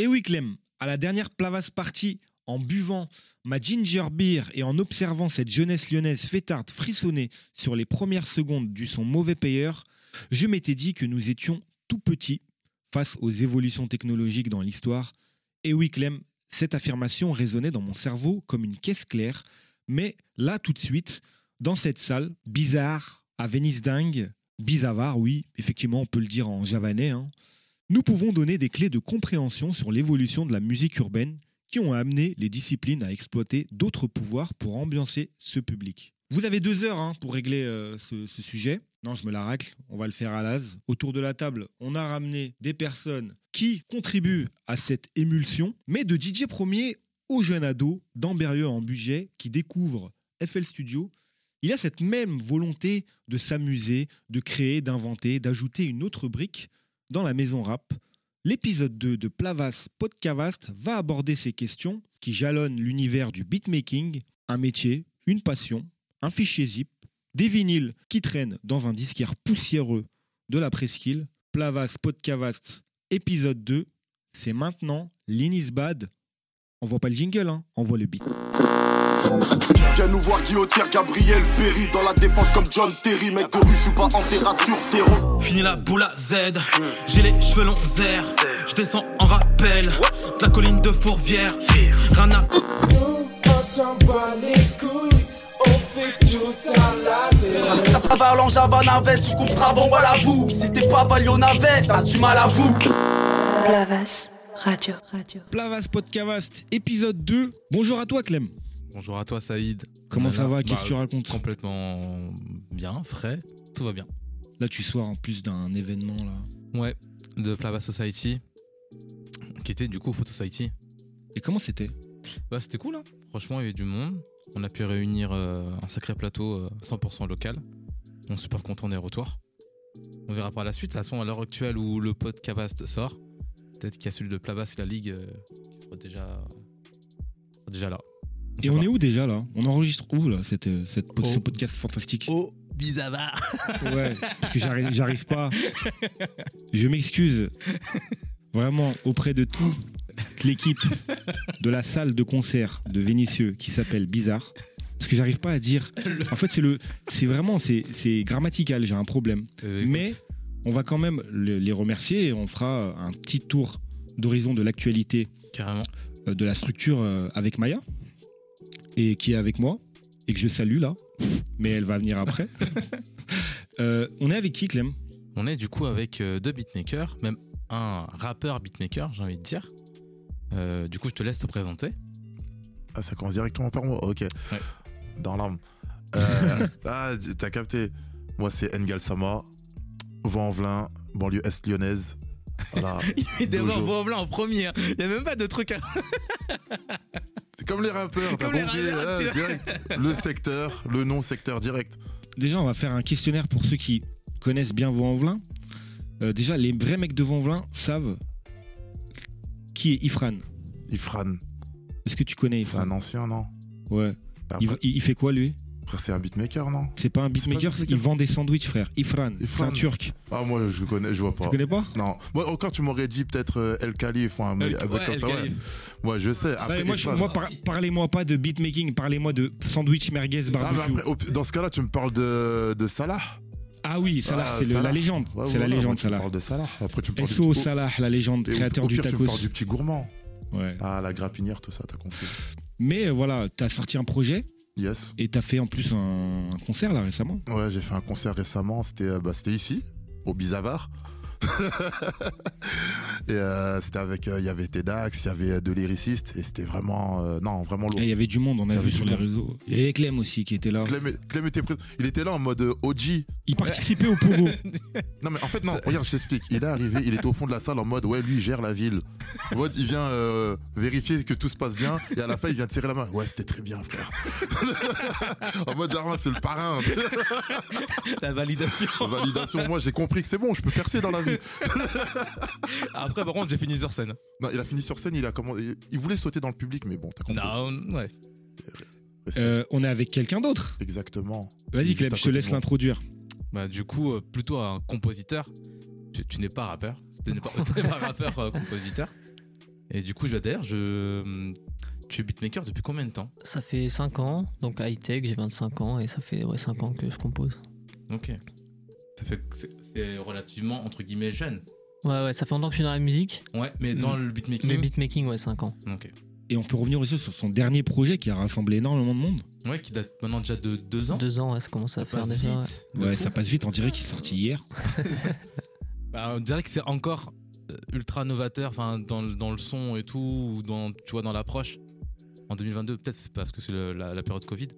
Et oui, Clem, à la dernière Plavas Party, en buvant ma ginger beer et en observant cette jeunesse lyonnaise fêtarde frissonner sur les premières secondes du son mauvais payeur, je m'étais dit que nous étions tout petits face aux évolutions technologiques dans l'histoire. Et oui, Clem, cette affirmation résonnait dans mon cerveau comme une caisse claire. Mais là, tout de suite, dans cette salle, bizarre, à Venise dingue, bizarre, oui, effectivement, on peut le dire en javanais, hein, nous pouvons donner des clés de compréhension sur l'évolution de la musique urbaine qui ont amené les disciplines à exploiter d'autres pouvoirs pour ambiancer ce public. Vous avez deux heures hein, pour régler euh, ce, sujet. Non, je me la racle, on va le faire à l'as. Autour de la table, on a ramené des personnes qui contribuent à cette émulsion, mais de DJ Premier au jeune ado d'Amberieux en budget qui découvre FL Studio, il a cette même volonté de s'amuser, de créer, d'inventer, d'ajouter une autre brique dans la maison rap. L'épisode 2 de Plavas Podcavast va aborder ces questions qui jalonnent l'univers du beatmaking, un métier, une passion, un fichier zip, des vinyles qui traînent dans un disquaire poussiéreux de la presqu'île. Plavas Podcavast épisode 2, c'est maintenant l'Inisbad. On voit pas le jingle, hein, on voit le beat. Viens nous voir Guillotière, Gabriel Perry Dans la défense comme John Terry Mec de rue, je suis pas en terrasse sur terreau Fini la boule à Z, j'ai les cheveux longs zère. Je descends en rappel, de la colline de Fourvière. Rana, On s'en bat les couilles, on fait tout à la Ça parle en Java navette, tu comprends, bon voilà vous Si t'es pas valio navette, t'as du mal à vous Plavas Radio. Radio. Plavas Podcavast épisode 2. Bonjour à toi Clem. Bonjour à toi Saïd. Comment ça va? Qu'est-ce Bah, que tu racontes? Complètement bien, frais, tout va bien. Là tu sors en plus d'un événement là. Ouais, de Plava Society, qui était du coup Photo Society. Et comment c'était? Bah c'était cool, hein. franchement il y avait du monde. On a pu réunir euh, un sacré plateau euh, 100% local. On est super content des retours. On verra par la suite. De toute façon, à l'heure actuelle où le podcast sort, peut-être qu'il y a celui de Plavas et la Ligue euh, qui sera déjà, déjà là. Et on est où déjà là? On enregistre où là cette, euh, cette, ce podcast fantastique? Oh, bizarre Ouais, parce que j'arrive j'arrive pas. Je m'excuse vraiment auprès de toute l'équipe de la salle de concert de Vénitieux qui s'appelle Bizarre. Parce que j'arrive pas à dire. En fait, c'est le, c'est vraiment, c'est, c'est grammatical. J'ai un problème. Euh, Mais on va quand même le- les remercier et on fera un petit tour d'horizon de l'actualité euh, de la structure avec Maya et qui est avec moi et que je salue là, mais elle va venir après. Euh, on est avec qui Clem? On est du coup avec euh, deux beatmakers, même un rappeur beatmaker, j'ai envie de dire. Euh, du coup, je te laisse te présenter. Ah, ça commence directement par moi. Ok. Dans l'âme. Euh, ah, t'as capté. Moi, c'est Engal Sama, Vent-en-Velin, banlieue est lyonnaise. Voilà. Il met Dojo. morts blancs en premier. hein. Il n'y a même pas de truc à. C'est comme les rappeurs, t'as rappeurs, ah, direct. Le secteur, le non-secteur direct. Déjà, on va faire un questionnaire pour ceux qui connaissent bien Vaux-en-Velin. Euh, déjà, les vrais mecs de Vaux-en-Velin savent qui est Ifran. Ifran, Est-ce que tu connais c'est Ifran un ancien, non? Ouais. Bah, il fait quoi lui? C'est un beatmaker, non C'est pas un C'est beatmaker, beatmaker. il vend des sandwichs, frère. Ifran, c'est un turc. Ah, moi, je connais, je vois pas. Tu connais pas Non. Moi, encore, tu m'aurais dit peut-être euh, El Khalif ou un mec El- ouais, comme El ça, ouais. Moi, je sais. Après, moi, je- Ifran- moi, par- parlez-moi pas de beatmaking, parlez-moi de sandwich merguez Ah, barbecue. après, au- dans ce cas-là, tu me parles de, de Salah Ah oui, Salah, Ah, c'est le- la Salah. légende. Ouais, c'est la légende, moi, tu me Salah. parles de Salah. Après, tu me parles du SO petit- Salah, la légende, Et au- créateur au du pire, tu me tacos. parles du petit gourmand. Ouais. Ah, la grappinière, tout ça, t'as compris. Mais euh, voilà, t'as sorti un projet Yes. et t'as fait en plus un, un concert là récemment? Ouais, j'ai fait un concert récemment. C'était euh, bah, c'était ici, au Bizavar. et euh, c'était avec. euh, Il y avait Tedax, il y avait euh, de lyriciste. Et c'était vraiment. euh, non, vraiment lourd. Et Il y avait du monde, on a vu sur les réseaux. Il y avait Clem aussi qui était là. Clem, Clem était présent. Il était là en mode OG. Il participait au Pogo. Non, mais en fait, non, regarde, je t'explique. Il est arrivé, il était au fond de la salle en mode, ouais, lui, il gère la ville. En mode, il vient euh, vérifier que tout se passe bien. Et à la fin, il vient tirer la main. Ouais, c'était très bien, frère. en mode, Darwin, c'est le parrain. La validation. Validation, moi, j'ai compris que c'est bon, je peux percer dans la vie. Après, par contre, j'ai fini sur scène. Non, il a fini sur scène, il a commandé. Il voulait sauter dans le public, mais bon, t'as compris. Non, ouais. Euh, on est avec quelqu'un d'autre. Exactement. Vas-y Clem, je te laisse l'introduire. Bah, du coup, euh, plutôt un compositeur. Tu, tu n'es pas rappeur. Tu n'es pas, rappeur, euh, compositeur. Et du coup, je- d'ailleurs, je, tu es beatmaker depuis combien de temps? Ça fait 5 ans, donc high-tech, j'ai 25 ans et ça fait ouais, 5 ans que je compose. Ok. Ça fait c'est- relativement entre guillemets jeune. Ouais, ouais, ça fait longtemps que je suis dans la musique, Ouais, mais dans le beatmaking. mais beatmaking, ouais, 5 ans. Ok. Et on peut revenir aussi sur son dernier projet qui a rassemblé énormément de monde. Ouais, qui date maintenant déjà de deux ans. 2 ans, ouais, ça commence à Ça faire passe déjà. ouais. vite. Ouais, ça passe vite, on dirait qu'il est sorti hier. Bah, on dirait que c'est encore euh, ultra novateur, enfin dans, le- dans le son et tout, ou dans tu vois dans l'approche. En 2022, peut-être c'est parce que c'est la, la période Covid,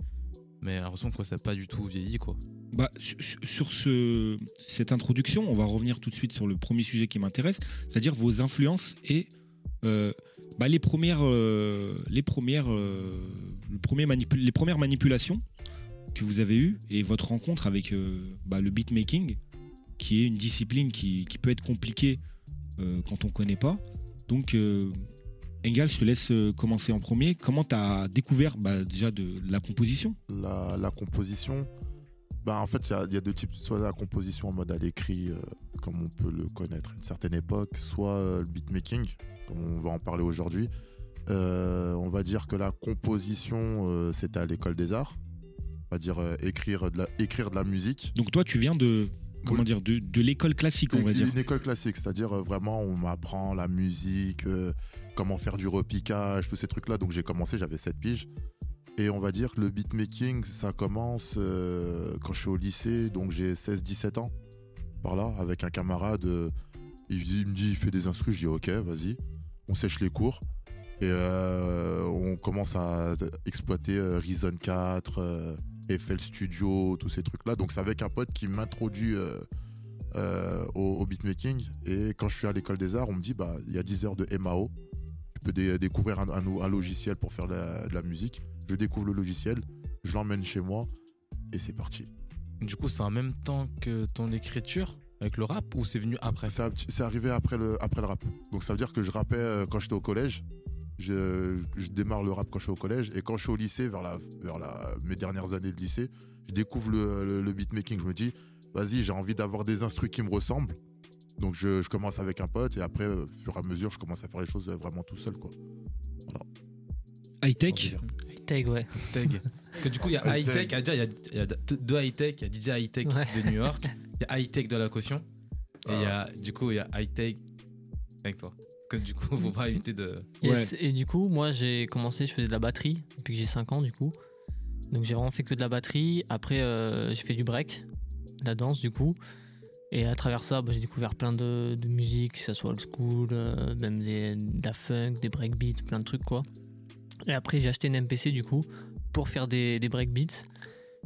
mais j'ai l'impression que ça n'a pas du tout vieilli quoi. Bah, sur- ce, cette introduction, on va revenir tout de suite sur le premier sujet qui m'intéresse, c'est-à-dire vos influences et euh, bah, les premières, euh, les premières, euh, le premier les premières manipulations que vous avez eues et votre rencontre avec bah, le beatmaking, qui est une discipline qui, qui peut être compliquée quand on ne connaît pas. Donc, Engel, je te laisse euh, commencer en premier. Comment tu as découvert bah, déjà de la composition? La, la composition, bah, en fait, il y a- il y, a deux types. Soit la composition en mode à l'écrit, euh, comme on peut le connaître à une certaine époque, soit euh, le beatmaking, comme on va en parler aujourd'hui. Euh, on va dire que la composition, c'était à l'école des arts. On va dire écrire, de la, écrire de la musique. Donc toi, tu viens de comment Oui. dire de, de l'école classique, on va dire. Une école classique, c'est-à-dire euh, vraiment on m'apprend la musique, euh, comment faire du repiquage, tous ces trucs-là. Donc j'ai commencé, j'avais 7 piges. Et on va dire que le beatmaking, ça commence euh, quand je suis au lycée, donc j'ai 16-17 ans, par là, avec un camarade. euh, il, me dit, il fait des instrus, je dis ok, vas-y. On sèche les cours. Et euh, on commence à exploiter Reason 4, euh, FL Studio, tous ces trucs-là. Donc c'est avec un pote qui m'introduit au, au beatmaking. Et quand je suis à l'école des arts, on me dit, bah, il y a 10 heures de MAO. Peux dé- découvrir un, un- un logiciel pour faire la- de la musique. Je découvre le logiciel, je l'emmène chez moi et c'est parti. Du coup, c'est en même temps que ton écriture avec le rap ou c'est venu après? C'est arrivé après le, après le rap. Donc ça veut dire que je rappais euh, quand j'étais au collège. Je, je démarre le rap quand je suis au collège. Et quand je suis au lycée, vers, la, vers la, mes dernières années de lycée, je découvre le, le- le beatmaking. Je me dis, vas-y, j'ai envie d'avoir des instrus qui me ressemblent. Donc je, je commence avec un pote et après, au fur et à mesure, je commence à faire les choses euh, vraiment tout seul. Quoi. High tech. High-tech, ouais. Tech. Parce que du coup, il y a High-tech. high-tech, il y a, il y a deux high-tech, il y a DJ high-tech Ouais. de New York, il y a high-tech de la caution, et il y a, du coup, il y a high-tech avec toi. Que du coup, faut pas éviter de. Yes, Et du coup, moi, j'ai commencé, je faisais de la batterie depuis que j'ai 5 ans, du coup. Donc, j'ai vraiment fait que de la batterie. Après, euh, j'ai fait du break, de la danse, du coup. Et à travers ça, bah, j'ai découvert plein de, de musique, que ce soit old school, euh, même des, de la funk, des breakbeats, plein de trucs, quoi. Et après, j'ai acheté une MPC, du coup, pour faire des, des breakbeats.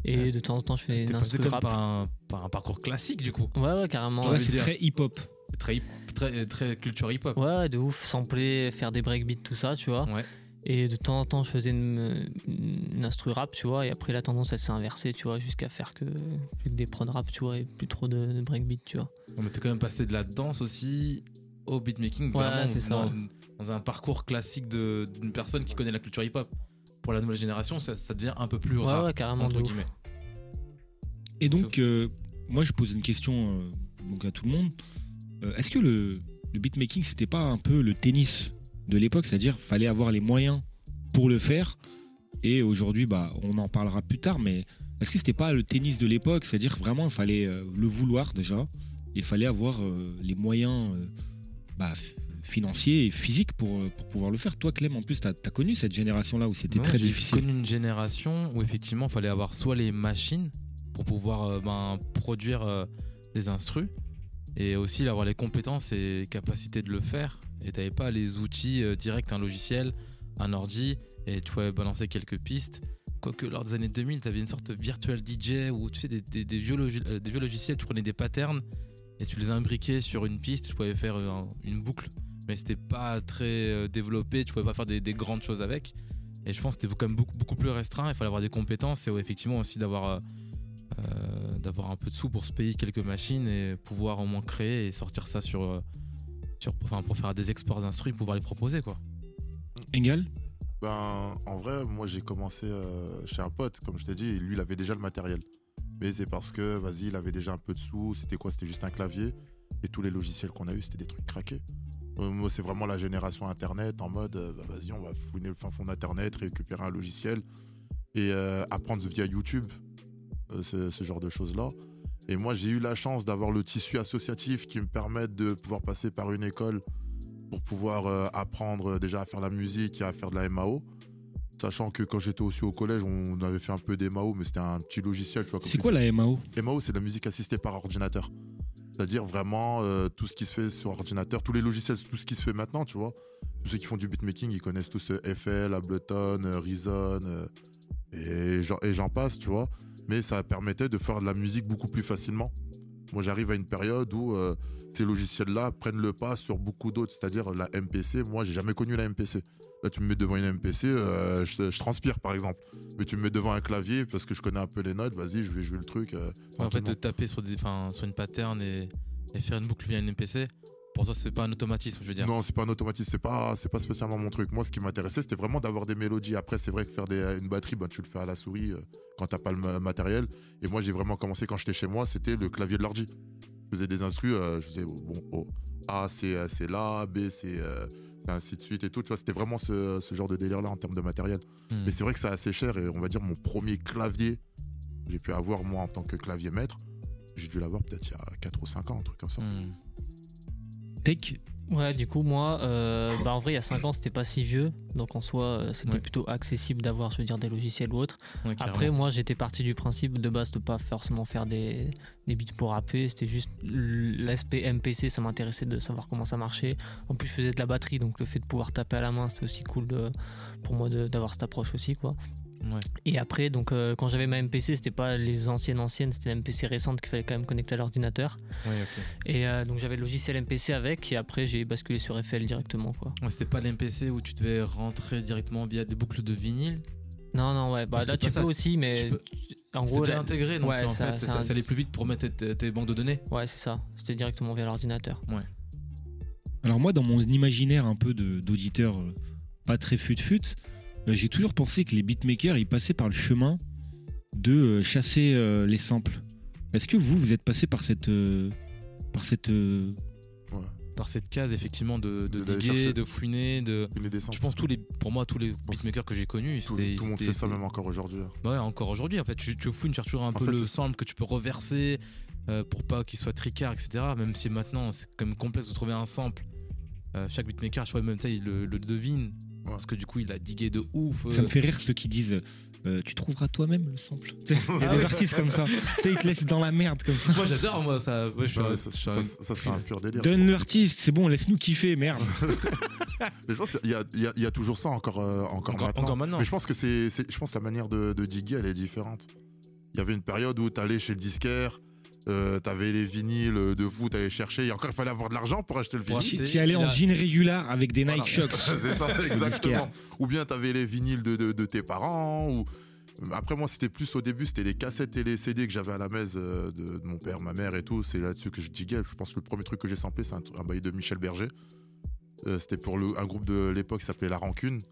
Et Ouais. de temps en temps, je fais une instru comme rap. par un, par un parcours classique, du coup. Ouais, ouais, carrément. Ouais, c'est dire. très hip-hop. Très, très culture hip-hop. ouais, de ouf, sampler, faire des breakbeats, tout ça, tu vois. Ouais. Et de temps en temps, je faisais une, une instru rap, tu vois, et après la tendance, elle s'est inversée, tu vois, jusqu'à faire que, plus que des prods rap, tu vois, et plus trop de, de breakbeat, tu vois. Ouais, Mais t'es quand même passé de la danse aussi au beatmaking, Ouais, vraiment c'est ça, dans, ouais. une- dans un parcours classique d'une personne qui connaît la culture hip-hop. Pour la nouvelle génération, ça, ça devient un peu plus Ouais, rare, ouais, carrément, entre guillemets. Et donc, euh, moi, je pose une question euh, donc à tout le monde. Euh, Est-ce que le, le beatmaking, c'était pas un peu le tennis de l'époque C'est-à-dire, fallait avoir les moyens pour le faire. Et aujourd'hui, bah, on en parlera plus tard, mais est-ce que c'était pas le tennis de l'époque? C'est-à-dire, vraiment, il fallait euh, le vouloir déjà. Il fallait avoir euh, les moyens euh, bah, financiers et physiques pour, pour pouvoir le faire. Toi, Clem, en plus, tu as, connu cette génération-là où c'était très j'ai difficile. connu une génération où effectivement, il fallait avoir soit les machines pour pouvoir euh, ben, produire euh, des instrus et aussi avoir les compétences et capacités de le faire. Et t'avais pas les outils euh, directs, un logiciel, un ordi, et tu pouvais balancer quelques pistes. Quoique lors des années 2000, tu avais une sorte de virtual DJ où tu sais, euh, des vieux logiciels, tu prenais des patterns et tu les imbriquais sur une piste, tu pouvais faire euh, un- une boucle. Mais c'était pas très développé, tu pouvais pas faire des, des grandes choses avec. Et je pense que c'était quand même beaucoup, plus restreint. Il fallait avoir des compétences et effectivement aussi d'avoir d'avoir un peu de sous pour se payer quelques machines et pouvoir au moins créer et sortir ça sur, sur enfin, pour faire des exports d'instruits, pouvoir les proposer quoi. Engel Ben, en vrai, moi j'ai commencé euh, chez un pote, comme je t'ai dit, et lui il avait déjà le matériel. Mais c'est parce que, vas-y, il avait déjà un peu de sous. C'était quoi C'était juste un clavier. Et tous les logiciels qu'on a eu, c'était des trucs craqués. Euh, moi, c'est vraiment la génération Internet en mode, euh, bah, vas-y, on va fouiner le fin fond d'Internet, récupérer un logiciel et euh, apprendre via YouTube euh, ce, ce genre de choses-là. Et moi, j'ai eu la chance d'avoir le tissu associatif qui me permet de pouvoir passer par une école pour pouvoir euh, apprendre déjà à faire la musique et à faire de la MAO. Sachant que quand j'étais aussi au collège, on avait fait un peu des MAO, mais c'était un petit logiciel. tu vois, comme C'est quoi la MAO MAO, c'est la musique assistée par ordinateur. C'est-à-dire vraiment euh, tout ce qui se fait sur ordinateur, tous les logiciels, tout ce qui se fait maintenant, tu vois. Tous ceux qui font du beatmaking, ils connaissent tous euh, FL, Ableton, Reason, euh, et j'en passe, tu vois. Mais ça permettait de faire de la musique beaucoup plus facilement. Moi, j'arrive à une période où euh, ces logiciels-là prennent le pas sur beaucoup d'autres, c'est-à-dire la MPC. Moi, j'ai jamais connu la MPC. Là, tu me mets devant une MPC, euh, je, je transpire, par exemple. Mais tu me mets devant un clavier parce que je connais un peu les notes, vas-y, je vais jouer le truc. euh, Ouais, en fait, de taper sur, des, enfin, sur une pattern et, et faire une boucle via une MPC, pour toi, c'est pas un automatisme, je veux dire. Non, c'est pas un automatisme, c'est pas, c'est pas spécialement mon truc. Moi, ce qui m'intéressait, c'était vraiment d'avoir des mélodies. Après, c'est vrai que faire des, une batterie, ben, tu le fais à la souris euh, quand t'as pas le ma- matériel. Et moi, j'ai vraiment commencé quand j'étais chez moi, c'était le clavier de l'ordi. Je faisais des instrus, euh, je faisais bon, oh, A, c'est c'est là, B, c'est euh, c'est ainsi de suite et tout. Tu vois, c'était vraiment ce, ce genre de délire-là en termes de matériel. Hmm. Mais c'est vrai que c'est assez cher et on va dire mon premier clavier que j'ai pu avoir moi en tant que clavier maître, j'ai dû l'avoir peut-être il y a 4 ou 5 ans, un truc comme ça. Hmm. Tech Ouais, du coup, moi, euh, bah, en vrai, il y a 5 ans, c'était pas si vieux. Donc, en soi, euh, c'était Ouais. plutôt accessible d'avoir, je veux dire, des logiciels ou autres. Ouais, Après, moi, j'étais parti du principe de base de pas forcément faire des, des beats pour rapper. C'était juste l'aspect MPC, ça m'intéressait de savoir comment ça marchait. En plus, je faisais de la batterie, donc le fait de pouvoir taper à la main, c'était aussi cool de, pour moi d'avoir cette approche aussi, quoi. Ouais. Et après, donc, euh, quand j'avais ma MPC, c'était pas les anciennes anciennes, c'était la MPC récente qu'il fallait quand même connecter à l'ordinateur. Ouais. Et euh, donc, j'avais le logiciel MPC avec, et après, j'ai basculé sur FL directement, quoi. Ouais, C'était pas l'MPC où tu devais rentrer directement via des boucles de vinyle? Non, non, ouais, bah Ah, là, c'était tu peux ça. aussi, mais Tu peux- en C'est gros, déjà là- intégré, donc ouais, en ça- fait, ça- allait plus vite pour mettre tes, tes banques de données. Ouais, c'est ça. C'était directement via l'ordinateur. Alors moi, dans mon imaginaire un peu de- d'auditeur euh, pas très fut-fut, euh, j'ai toujours pensé que les beatmakers, ils passaient par le chemin de euh, chasser euh, les samples. Est-ce que vous, vous êtes passé par cette... euh, par cette euh, Par cette case, effectivement, de, de D'aller diguer, chercher- de fouiner, de. Je pense tous les, pour moi, tous les beatmakers que j'ai connus, Tout, c'était. tout le monde fait ça même encore aujourd'hui. hein. Bah ouais, encore aujourd'hui, en fait, tu, tu fouines, tu cherches toujours un peu fait, le sample que tu peux reverser euh, pour pas qu'il soit tricard, etc. Même si maintenant, c'est quand même complexe de trouver un sample. Euh, chaque beatmaker, je crois même ça, il le, le devine. Parce que du coup, il a digué de ouf. Ça euh, me fait rire ceux qui disent euh, tu trouveras toi-même le sample. Il y a des artistes comme ça. Ils te laissent dans la merde comme ça. Moi, j'adore, moi, ça. Moi, je suis Non, un- mais ça, un- ça, c'est un pur délire. Donne l'artiste, c'est bon, laisse-nous kiffer, merde. Mais je pense qu'il y a, il y a- il y a toujours ça encore, euh, encore, Encore- maintenant. encore maintenant. Mais je pense que c'est, c'est- je pense que la manière de, de diguer, elle est différente. Il y avait une période où t'allais chez le disquaire, euh, t'avais les vinyles de fou, t'allais chercher. Et encore, il fallait avoir de l'argent pour acheter le vinyle. Tu acheter, tu y allais en a- jean régular avec des Nike. Shox. c'est ça, exactement. Ou bien t'avais les vinyles de, de- de tes parents. Ou... Après, moi, c'était plus au début, c'était les cassettes et les CD que j'avais à la messe euh, de, de mon père, ma mère et tout. C'est là-dessus que je diguais. Je pense que le premier truc que j'ai samplé, c'est un, un bail de Michel Berger. Euh, c'était pour le- un groupe de l'époque qui s'appelait La Rancune.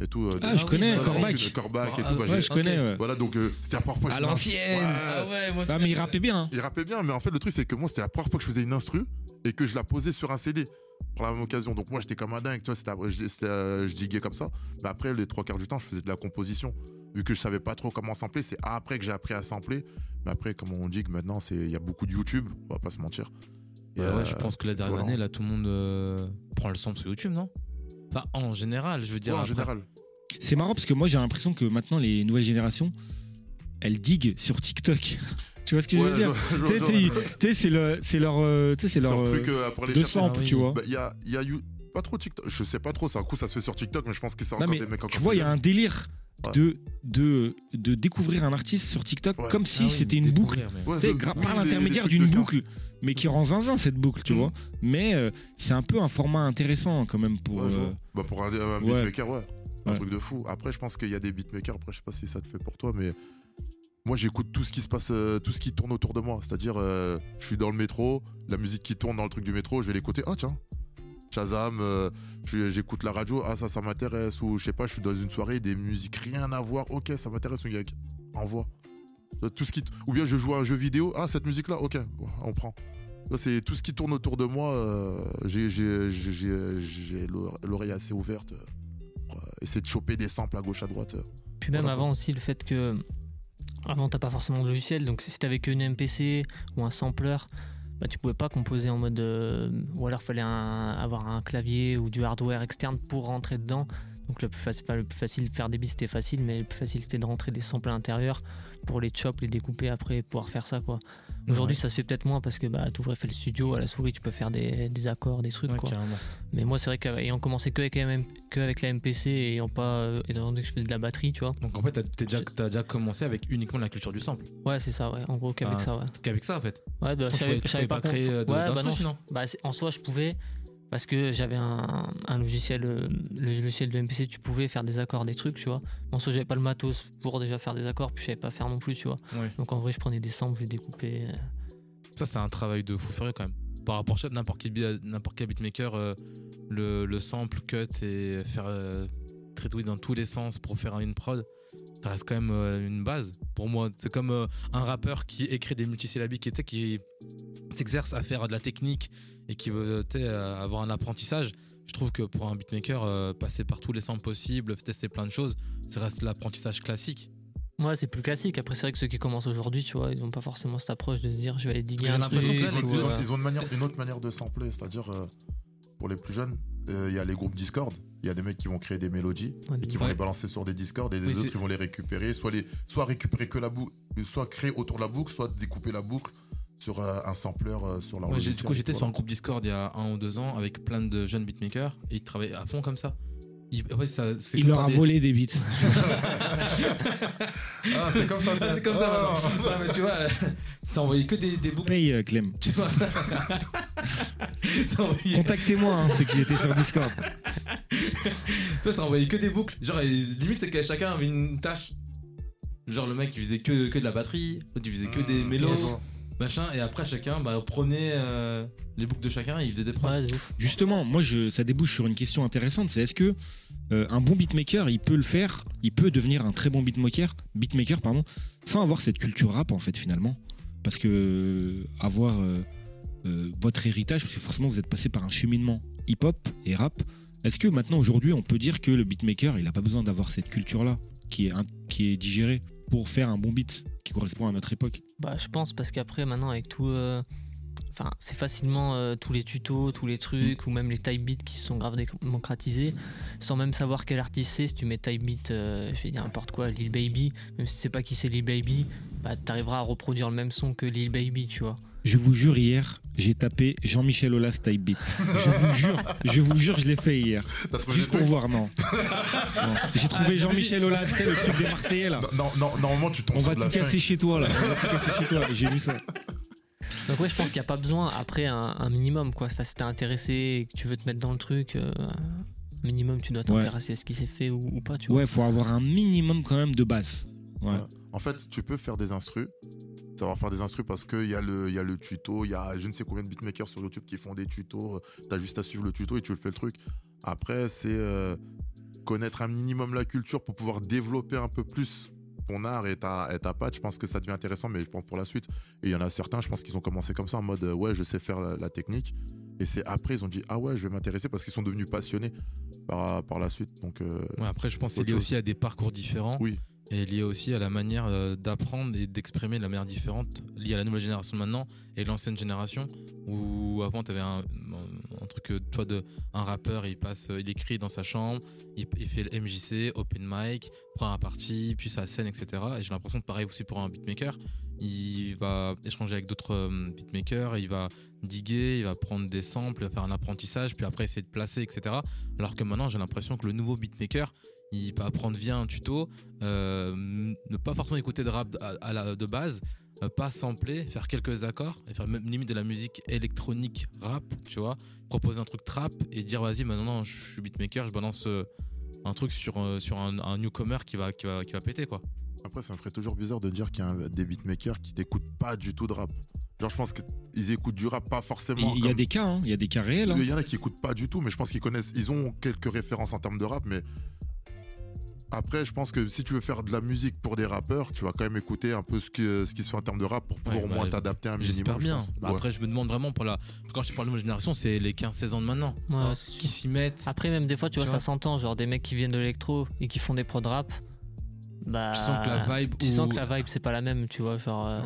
Et tout, euh, Ah, je connais, Voilà, Corbac. Et Ah, tout. bah, Ouais, je connais. ouais. Voilà, donc euh, c'était la première fois que À je faisais un- l'ancienne. Ouais. Ah ouais, moi, Ah, mais il rappait bien. hein. Il rappait bien, mais en fait, le truc, c'est que moi, c'était la première fois que je faisais une instru et que je la posais sur un CD pour la même occasion. Donc, moi, j'étais comme un dingue, tu vois, c'était, je, c'était, euh, je diguais comme ça. Mais après, les trois quarts du temps, je faisais de la composition. Vu que je savais pas trop comment sampler, c'est après que j'ai appris à sampler. Mais après, comme on dit que maintenant, c'est, il y a beaucoup de YouTube, on va pas se mentir. Et, Bah ouais, euh, je pense que la dernière voilà. année, là, tout le monde euh, prend le sample sur YouTube, non? Pas en général, je veux dire. ouais, en après- général. C'est marrant parce que moi j'ai l'impression que maintenant les nouvelles générations, elles diguent sur TikTok. tu vois ce que je veux dire Tu sais, c'est le- c'est leur, euh, c'est leur un euh, truc euh, pour aller de sample, Ah oui. tu vois. Bah, Il y a, il y a you- pas trop TikTok. Je sais pas trop, c'est un coup, ça se fait sur TikTok, mais je pense que c'est encore mais des mecs encore tu vois, il y a un délire Ouais. de, de, de découvrir un artiste sur TikTok Ouais. comme si Ah oui, c'était une boucle. Ouais, de- oui, par l'intermédiaire d'une de 15. boucle, mais qui rend zinzin cette boucle, tu Mm. vois. Mais euh, c'est un peu un format intéressant quand même pour. Euh. Bah, pour un, beatmaker, ouais. Un truc de fou. Après, je pense qu'il y a des beatmakers, après, je sais pas si ça te fait pour toi, mais moi, j'écoute tout ce qui se passe, euh, tout ce qui tourne autour de moi. C'est-à-dire, euh, je suis dans le métro, la musique qui tourne dans le truc du métro, je vais l'écouter. Ah, tiens. Shazam, euh, j'écoute la radio, ah, ça, ça m'intéresse. Ou je sais pas, je suis dans une soirée, des musiques rien à voir. Ok, ça m'intéresse, gars. Envoie. Euh, Tout ce qui Ou bien je joue à un jeu vidéo, ah, cette musique-là, ok, on prend. C'est tout ce qui tourne autour de moi. euh, j'ai- j'ai j'ai- j'ai- j'ai l'ore- l'oreille assez ouverte. euh, pour essayer de choper des samples à gauche, à droite. Puis même Voilà, avant aussi, le fait que. Avant, t'as pas forcément de logiciel, donc si t'avais qu'une MPC ou un sampler, bah, tu pouvais pas composer en mode. euh, ou alors fallait un- avoir un clavier ou du hardware externe pour rentrer dedans. Donc le plus, facile, pas faire des beats c'était facile, mais le plus facile c'était de rentrer des samples à l'intérieur pour les chop, les découper après, pouvoir faire ça quoi. Aujourd'hui Ouais. ça se fait peut-être moins parce que bah, t'ouvrais fait le studio, à la souris tu peux faire des, des accords, des trucs Ouais, quoi. Mais moi c'est vrai qu'ayant commencé que avec, la MM que avec la MPC et ayant pas. euh, étant donné que je faisais de la batterie, tu vois. Donc en fait, t'as déjà, commencé avec uniquement la culture du sample. Ouais, c'est ça, ouais. En gros, qu'avec Ah, ça, ouais. Qu'avec ça, en fait. Ouais, bah, je savais, pas créer, de- ouais, bah non, sinon bah, en soi, je pouvais parce que j'avais un, un logiciel, euh, le logiciel de MPC, tu pouvais faire des accords, des trucs, tu vois. En soi, j'avais pas le matos pour déjà faire des accords, puis je savais pas faire non plus, tu vois. Donc en vrai, je prenais des samples, je découpais. euh. Ça, c'est un travail de fou furieux quand même. Par rapport à n'importe quel, n'importe quel beatmaker, euh, le, le sample, cut et faire euh, tritouiller dans tous les sens pour faire une prod, ça reste quand même euh, une base pour moi. C'est comme euh, un rappeur qui écrit des multisyllabiques sais, qui s'exerce à faire de la technique et qui veut avoir un apprentissage. Je trouve que pour un beatmaker, euh, passer par tous les samples possibles, tester plein de choses, ça reste l'apprentissage classique. Ouais, c'est plus classique. Après, c'est vrai que ceux qui commencent aujourd'hui, tu vois, ils ont pas forcément cette approche de se dire, je vais aller diguer un truc. Ils ont, ou, ils ont- euh, ils ont une, manière- une autre manière de sampler, c'est-à-dire euh, pour les plus jeunes, euh, il y a les groupes Discord. Il y a des mecs qui vont créer des mélodies ouais, et qui vont Ouais. les balancer sur des Discord et des Oui, autres qui vont les récupérer, soit les, soit récupérer que la boucle, soit créer autour de la boucle, soit découper la boucle sur euh, un sampler euh, sur leur Ouais, du coup, j'étais sur un groupe Discord il y a un ou deux ans avec plein de jeunes beatmakers et ils travaillaient à fond comme ça. Il leur a des- volé des beats. Ah, c'est comme ça. Ah, c'est comme ça. Ah. Non, mais tu vois, euh, ça envoyait que des, des boucles. Paye, euh, Clem. Envoyait, Contactez-moi, hein, ceux qui étaient sur Discord. tu vois, ça envoyait que des boucles. Genre, limite, c'est que chacun avait une tâche. Genre, le mec, il faisait que, que de la batterie, l'autre, il faisait que des mélos. Machin, et après, chacun bah, prenait euh, les boucles de chacun et il faisait des prods. ouais. Justement, moi, je, ça débouche sur une question intéressante. C'est est-ce que euh, un bon beatmaker, il peut le faire, il peut devenir un très bon beatmaker, beatmaker pardon, sans avoir cette culture rap en fait finalement, parce que euh, avoir euh, euh, votre héritage, parce que forcément vous êtes passé par un cheminement hip-hop et rap. Est-ce que maintenant aujourd'hui on peut dire que le beatmaker, il n'a pas besoin d'avoir cette qui est un- qui est digérée pour faire un bon beat? Qui correspond à notre époque Bah, je pense parce qu'après, maintenant, avec tout. euh, Enfin, c'est facilement euh, tous les tutos, tous les trucs, ou même les type beats qui sont grave démocratisés, sans même savoir quel artiste c'est. Si tu mets type beat, euh, je vais dire n'importe quoi, Lil Baby, même si tu sais pas qui c'est Lil Baby, bah, t'arriveras à reproduire le même son que Lil Baby, tu vois. Je vous jure, hier, j'ai tapé Jean-Michel Aulas type beat. Je vous jure, je vous jure, je l'ai fait hier. Juste pour voir, non. Non. J'ai trouvé Jean-Michel Aulas, le truc des Marseillais là. Non, non, normalement, tu tombes On va tout casser chez toi là. On va tout casser chez toi. J'ai vu ça. Donc, ouais, je pense qu'il n'y a pas besoin, après, un, un minimum, quoi. Enfin, si t'es intéressé et que tu veux te mettre dans le truc, euh, un minimum, tu dois t'intéresser à ce qui s'est fait ou, ou pas, tu vois. Ouais, faut avoir un minimum quand même de base. Ouais. Ouais. En fait, tu peux faire des instrus, savoir faire des instrus parce qu'il y, a le- y a le tuto, il y a je ne sais combien de beatmakers sur YouTube qui font des tutos. T'as juste à suivre le tuto et tu le fais le truc. Après, c'est euh, connaître un minimum la culture pour pouvoir développer un peu plus ton art et ta, et ta patte. Je pense que ça devient intéressant, mais je pense pour la suite. Et il y en a certains, je pense qu'ils ont commencé comme ça en mode euh, ouais, je sais faire la, la technique. Et c'est après, ils ont dit ah ouais, je vais m'intéresser parce qu'ils sont devenus passionnés par, par la suite. Donc, euh, Ouais, après, je pense que c'est lié chose. aussi à des parcours différents. Oui. Et lié aussi à la manière euh, d'apprendre et d'exprimer de la manière différente, liée à la nouvelle génération maintenant et l'ancienne génération, où avant, tu avais un, truc, euh, toi, de, un rappeur, il passe, euh, il écrit dans sa chambre, il, fait le MJC, open mic, prend un parti, puis sa scène, etc. Et j'ai l'impression que pareil aussi pour un beatmaker, il va échanger avec d'autres beatmakers, il va diguer, il va prendre des samples, il va faire un apprentissage, puis après essayer de placer, etc. Alors que maintenant, j'ai l'impression que le nouveau beatmaker, il peut apprendre via un tuto, euh, ne pas forcément écouter de rap à, à la, de base, euh, pas sampler, faire quelques accords, et faire même limite de la musique électronique rap, tu vois, proposer un truc trap et dire vas-y maintenant je suis beatmaker, je balance euh, un truc sur, euh, sur un, un newcomer qui va, qui, va, qui va péter quoi. Après, ça me ferait toujours bizarre de dire qu'il y a un- des beatmakers qui n'écoutent pas du tout de rap. Genre, je pense qu'ils écoutent du rap, pas forcément. Il y a des cas, hein, il y a des cas réels. hein. Il y en a qui écoutent pas du tout, mais je pense qu'ils connaissent. Ils ont quelques références en termes de rap, mais Après, je pense que si tu veux faire de la musique pour des rappeurs, tu vas quand même écouter un peu ce qui, ce qui se fait en termes de rap pour pouvoir Ouais, au bah, moins t'adapter un minimum. J'espère je bien. Bah, Ouais. Après, je me demande vraiment pour la. Quand je parle de ma génération, c'est les 15-16 ans de maintenant. Ouais, Hein, qui s'y mettent. Après, même des fois, tu, Tu vois, vois ça s'entend, genre des mecs qui viennent de l'électro et qui font des prods rap. Bah, Tu sens que la vibe Tu ou- sens que la vibe, c'est pas la même, tu vois. Genre, euh,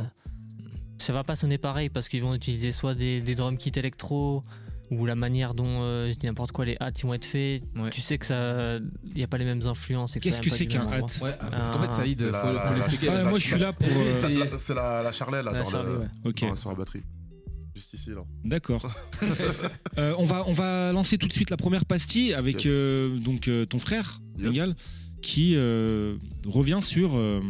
ça va pas sonner pareil parce qu'ils vont utiliser soit des, des drum kits électro ou la manière dont, euh, je dis n'importe quoi, les hats ils vont être faits. Ouais. Tu sais que ça. Il y a pas les mêmes influences. et Qu'est-ce que c'est qu'un même hat endroit. Ouais, parce qu'en fait, Ah. Saïd, C'est faut, la- faut la- l'expliquer. Ah, la- moi, je suis là pour. Lui, euh, c'est- La- C'est la, la charlet là, La dans, charlet, le- ouais. Ok. dans- sur la batterie. Juste ici là. D'accord. Euh, on, va, on va lancer tout de suite la première pastille avec Yes. euh, donc, euh, ton frère, Yep. Bengal, qui euh, revient sur euh,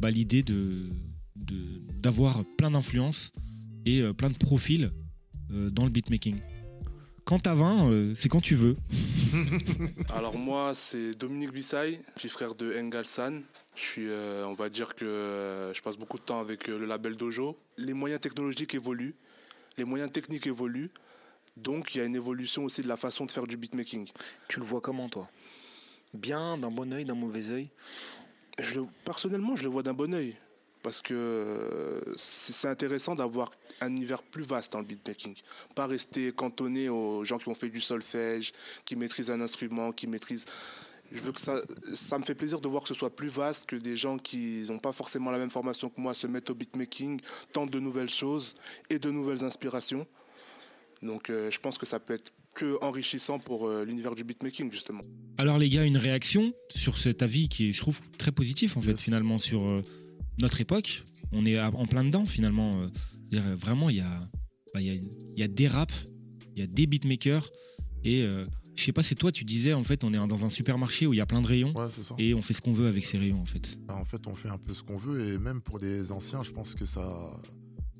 bah, l'idée de, de- d'avoir plein d'influences et euh, plein de profils dans le beatmaking. Quand t'as 20, euh, c'est quand tu veux. Alors moi, c'est Dominique Bissay, petit frère de Engal San. Je suis, euh, on va dire que euh, je passe beaucoup de temps avec euh, le label Dojo. Les moyens technologiques évoluent, les moyens techniques évoluent, donc il y a une évolution aussi de la façon de faire du beatmaking. Tu le vois comment, toi? Bien, d'un bon œil, d'un mauvais Je le- personnellement, je le vois d'un bon œil. Parce que euh, c'est intéressant d'avoir un univers plus vaste dans le beatmaking. Pas rester cantonné aux gens qui ont fait du solfège, qui maîtrisent un instrument, qui maîtrisent. Je veux que ça. Ça me fait plaisir de voir que ce soit plus vaste, que des gens qui n'ont pas forcément la même formation que moi se mettent au beatmaking, tentent de nouvelles choses et de nouvelles inspirations. Donc euh, je pense que ça peut être que enrichissant pour euh, l'univers du beatmaking, justement. Alors les gars, une réaction sur cet avis qui est, je trouve, très positif en fait finalement sur euh, notre époque. On est en plein dedans finalement. euh, euh, vraiment, il y a, bah, il y, a, il y a des raps, il y a des beatmakers et euh, je sais pas, c'est toi, tu disais en fait, on est dans un supermarché où il y a plein de rayons Ouais, c'est ça. et on fait ce qu'on veut avec ces rayons en fait. Bah, En fait, on fait un peu ce qu'on veut et même pour des anciens, je pense que ça,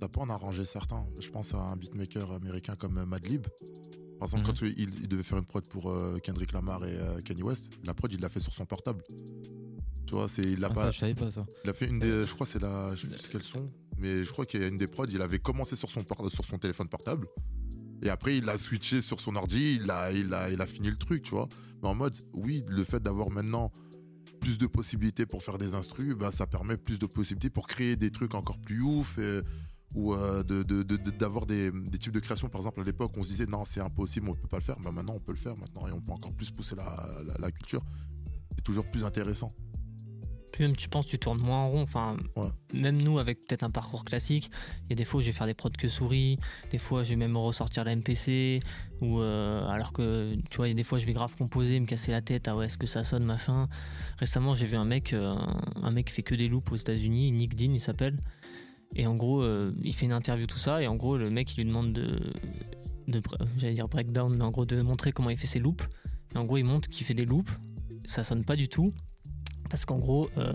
ça peut en arranger certains. Je pense à un beatmaker américain comme Madlib. Par exemple, Mhm. quand il, il devait faire une prod pour euh, Kendrick Lamar et euh, Kanye West, la prod, il l'a fait sur son portable. Tu vois, c'est, il l'a Ah, pas. ça, je savais pas ça. Il a fait une des. Je crois c'est la. Je sais plus quelles sont. Mais je crois qu'il y a une des prods. Il avait commencé sur son, sur son téléphone portable. Et après, il a switché sur son ordi. Il a, il, a, il a fini le truc, tu vois. Mais en mode, oui, le fait d'avoir maintenant plus de possibilités pour faire des instrus, ben, ça permet plus de possibilités pour créer des trucs encore plus ouf. et- ou euh, de- de- de- de- d'avoir des, des types de création. Par exemple, à l'époque, on se disait non, c'est impossible, on peut pas le faire. Ben, maintenant, on peut le faire maintenant et on peut encore plus pousser la, la- la culture. C'est toujours plus intéressant. Puis même, tu penses, tu tournes moins en rond. Enfin, Ouais. même nous, avec peut-être un parcours classique, il y a des fois où je vais faire des prods que souris, des fois je vais même ressortir la MPC, ou euh, alors que, tu vois, il y a des fois je vais grave composer, me casser la tête, ah ouais, est-ce que ça sonne, machin. Récemment, j'ai vu un mec, euh, un mec qui fait que des loops aux États-Unis, Nick Dean, il s'appelle. Et en gros, euh, il fait une interview, tout ça, et en gros, le mec, il lui demande de, de j'allais dire breakdown, mais en gros, de montrer comment il fait ses loops. Et en gros, il montre qu'il fait des loops, ça sonne pas du tout. Parce qu'en gros, euh,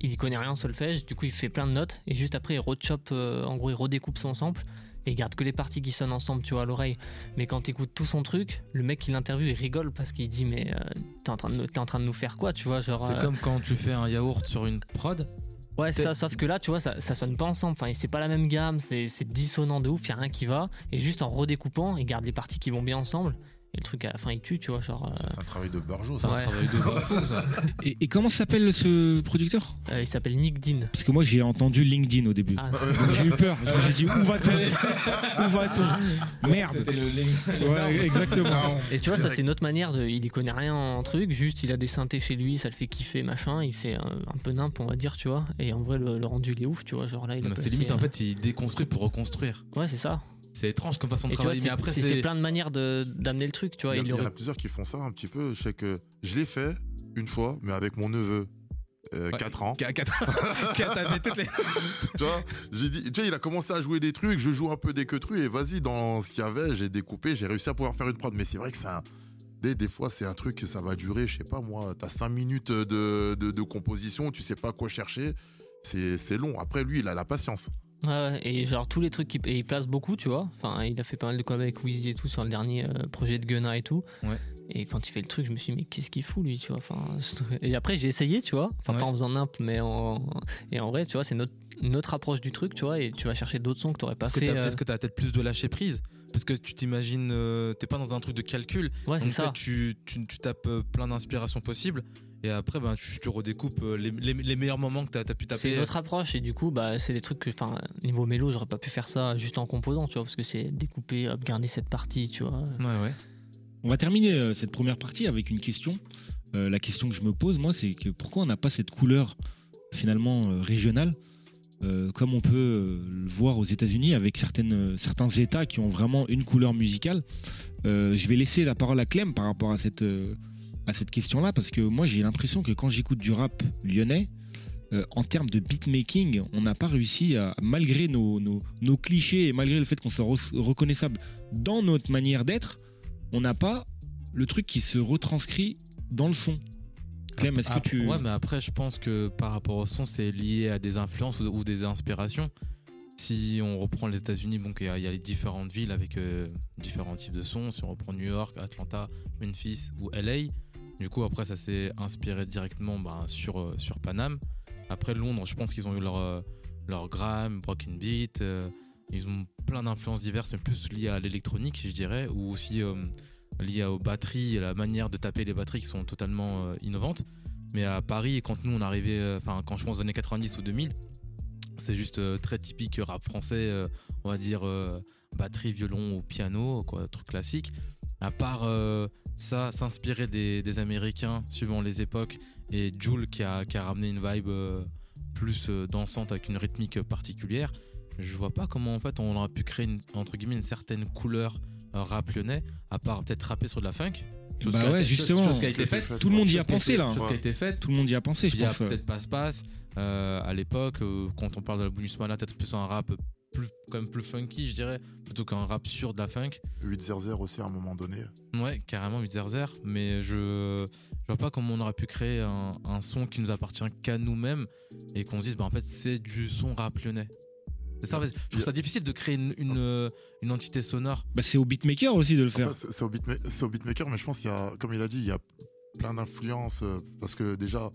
il y connaît rien en solfège, du coup il fait plein de notes, et juste après il rechoppe, euh, en gros il redécoupe son sample, et il garde que les parties qui sonnent ensemble, tu vois, à l'oreille. Mais quand t'écoutes tout son truc, le mec qui l'interviewe, il rigole parce qu'il dit Mais euh, t'es en, train de nous- t'es en train de nous faire quoi, tu vois genre, C'est euh, comme quand tu fais un yaourt sur une prod. Ouais, c'est ça, sauf que là, tu vois, ça, ça sonne pas ensemble. Enfin, c'est pas la même gamme, c'est c'est dissonant de ouf, y a rien qui va. Et juste en redécoupant, il garde les parties qui vont bien ensemble. Et le truc à la fin, il tue, tu vois, genre. euh, C'est un travail de barjo, C'est ça. un travail de barjo, ça. Et, et comment s'appelle ce producteur? Euh, il s'appelle Nick Dean. Parce que moi j'ai entendu LinkedIn au début. Ah. J'ai eu peur. Suis dit où va-t-on? Où va-t-on? Merde. Ouais, exactement. Et tu vois, ça c'est une autre manière de. Il y connaît rien en truc, juste il a des synthés chez lui, ça le fait kiffer, machin. Il fait un, peu nimp, on va dire, tu vois. Et en vrai, le, le rendu il est ouf, tu vois. Genre là, il C'est limite, en euh, fait, il déconstruit pour reconstruire. Ouais, c'est ça. C'est étrange comme façon de Et tu vois, travailler, mais c'est après, c'est- plein de manières de- d'amener le truc, tu vois. Il y, en a plusieurs qui font ça un petit peu. Je sais que je l'ai fait une fois, mais avec mon neveu. euh, Ouais. 4 ans. Qu- quatre- quatre années, toutes les- tu vois, j'ai dit, tu vois, il a commencé à jouer des trucs, je joue un peu des queutrus et vas-y, dans ce qu'il y avait, j'ai découpé, j'ai réussi à pouvoir faire une prod. Mais c'est vrai que c'est un- Des, des fois, c'est un truc que ça va durer, je sais pas moi, t'as 5 minutes de, de, de composition, tu sais pas quoi chercher, c'est long. Après, lui, il a la patience. Ouais, et genre tous les trucs qu'il il place beaucoup, tu vois. Enfin, il a fait pas mal de collabs avec Weezy et tout sur le dernier euh, projet de Gunna et tout. Ouais. Et quand il fait le truc, je me suis dit, mais qu'est-ce qu'il fout lui, tu vois. Enfin, et après, j'ai essayé, tu vois. Enfin, Ouais. pas en faisant nimp, mais en. Et en vrai, tu vois, c'est notre, notre approche du truc, tu vois. Et tu vas chercher d'autres sons que t'aurais pas Est-ce fait. euh, est-ce que t'as peut-être plus de lâcher prise? Parce que tu t'imagines, euh, t'es pas dans un truc de calcul. Ouais, c'est ça. tu, tu, tu tapes euh, plein d'inspirations possibles. Et après, ben, tu, tu redécoupes euh, les, les- les meilleurs moments que t'as as pu taper. C'est notre approche et du coup, bah, c'est des trucs que, enfin, niveau mélo, j'aurais pas pu faire ça juste en composant, tu vois, parce que c'est découper, hop, garder cette partie, tu vois. Ouais, ouais. On va terminer euh, cette première partie avec une question. Euh, la question que je me pose, moi, c'est que pourquoi on n'a pas cette couleur finalement euh, régionale, euh, comme on peut euh, le voir aux États-Unis avec certaines, euh, certains États qui ont vraiment une couleur musicale? Euh, je vais laisser la parole à Clem par rapport à cette, euh, à cette question-là, parce que moi, j'ai l'impression que quand j'écoute du rap lyonnais, euh, en termes de beatmaking, on n'a pas réussi à, malgré nos, nos- nos clichés et malgré le fait qu'on soit re- reconnaissable dans notre manière d'être, on n'a pas le truc qui se retranscrit dans le son. Clem, est-ce que tu. Ouais, mais après, je pense que par rapport au son, c'est lié à des influences ou, des inspirations. Si on reprend les États-Unis, bon, il y, a- il y a les différentes villes avec euh, différents types de sons. Si on reprend New York, Atlanta, Memphis ou LA, du coup, après, ça s'est inspiré directement ben, sur, euh, sur Paname. Après, Londres, je pense qu'ils ont eu leur, euh, leur broken beat. euh, ils ont plein d'influences diverses, mais plus liées à l'électronique, je dirais, ou aussi liées aux batteries et la manière de taper les batteries qui sont totalement innovantes. Mais à Paris, quand nous on arrivait, enfin quand je pense aux années 90 ou 2000, c'est juste très typique rap français, on va dire batterie, violon ou piano, quoi, truc classique. À part ça, s'inspirer des, des Américains suivant les époques et Jules qui a, qui a ramené une vibe euh, plus euh, dansante avec une rythmique particulière, je vois pas comment en fait on aurait pu créer une, entre guillemets une certaine couleur euh, rap lyonnais, à part peut-être rapper sur de la funk. Chose Bah ouais, justement. chose qui a été faite. Tout le monde y a pensé, là. Chose qui a Ouais. été faite. Tout le monde y a pensé, je Il y a pense, peut-être passe-passe euh, à l'époque, euh, quand on parle de la bonus mala, peut-être plus un rap plus, quand même plus funky, je dirais, plutôt qu'un rap sur de la funk. 800 aussi à un moment donné. Ouais, carrément 800, mais je, je vois pas comment on aurait pu créer un, un son qui nous appartient qu'à nous-mêmes et qu'on se dise, bah en fait, c'est du son rap lyonnais. C'est ça, je trouve ça difficile de créer une, une, euh, une entité sonore. Bah, c'est au beatmaker aussi de le faire. C'est- au, beatma- c'est au beatmaker, mais je pense qu'il y a, comme il a dit, il y a plein d'influences. euh, Parce que déjà,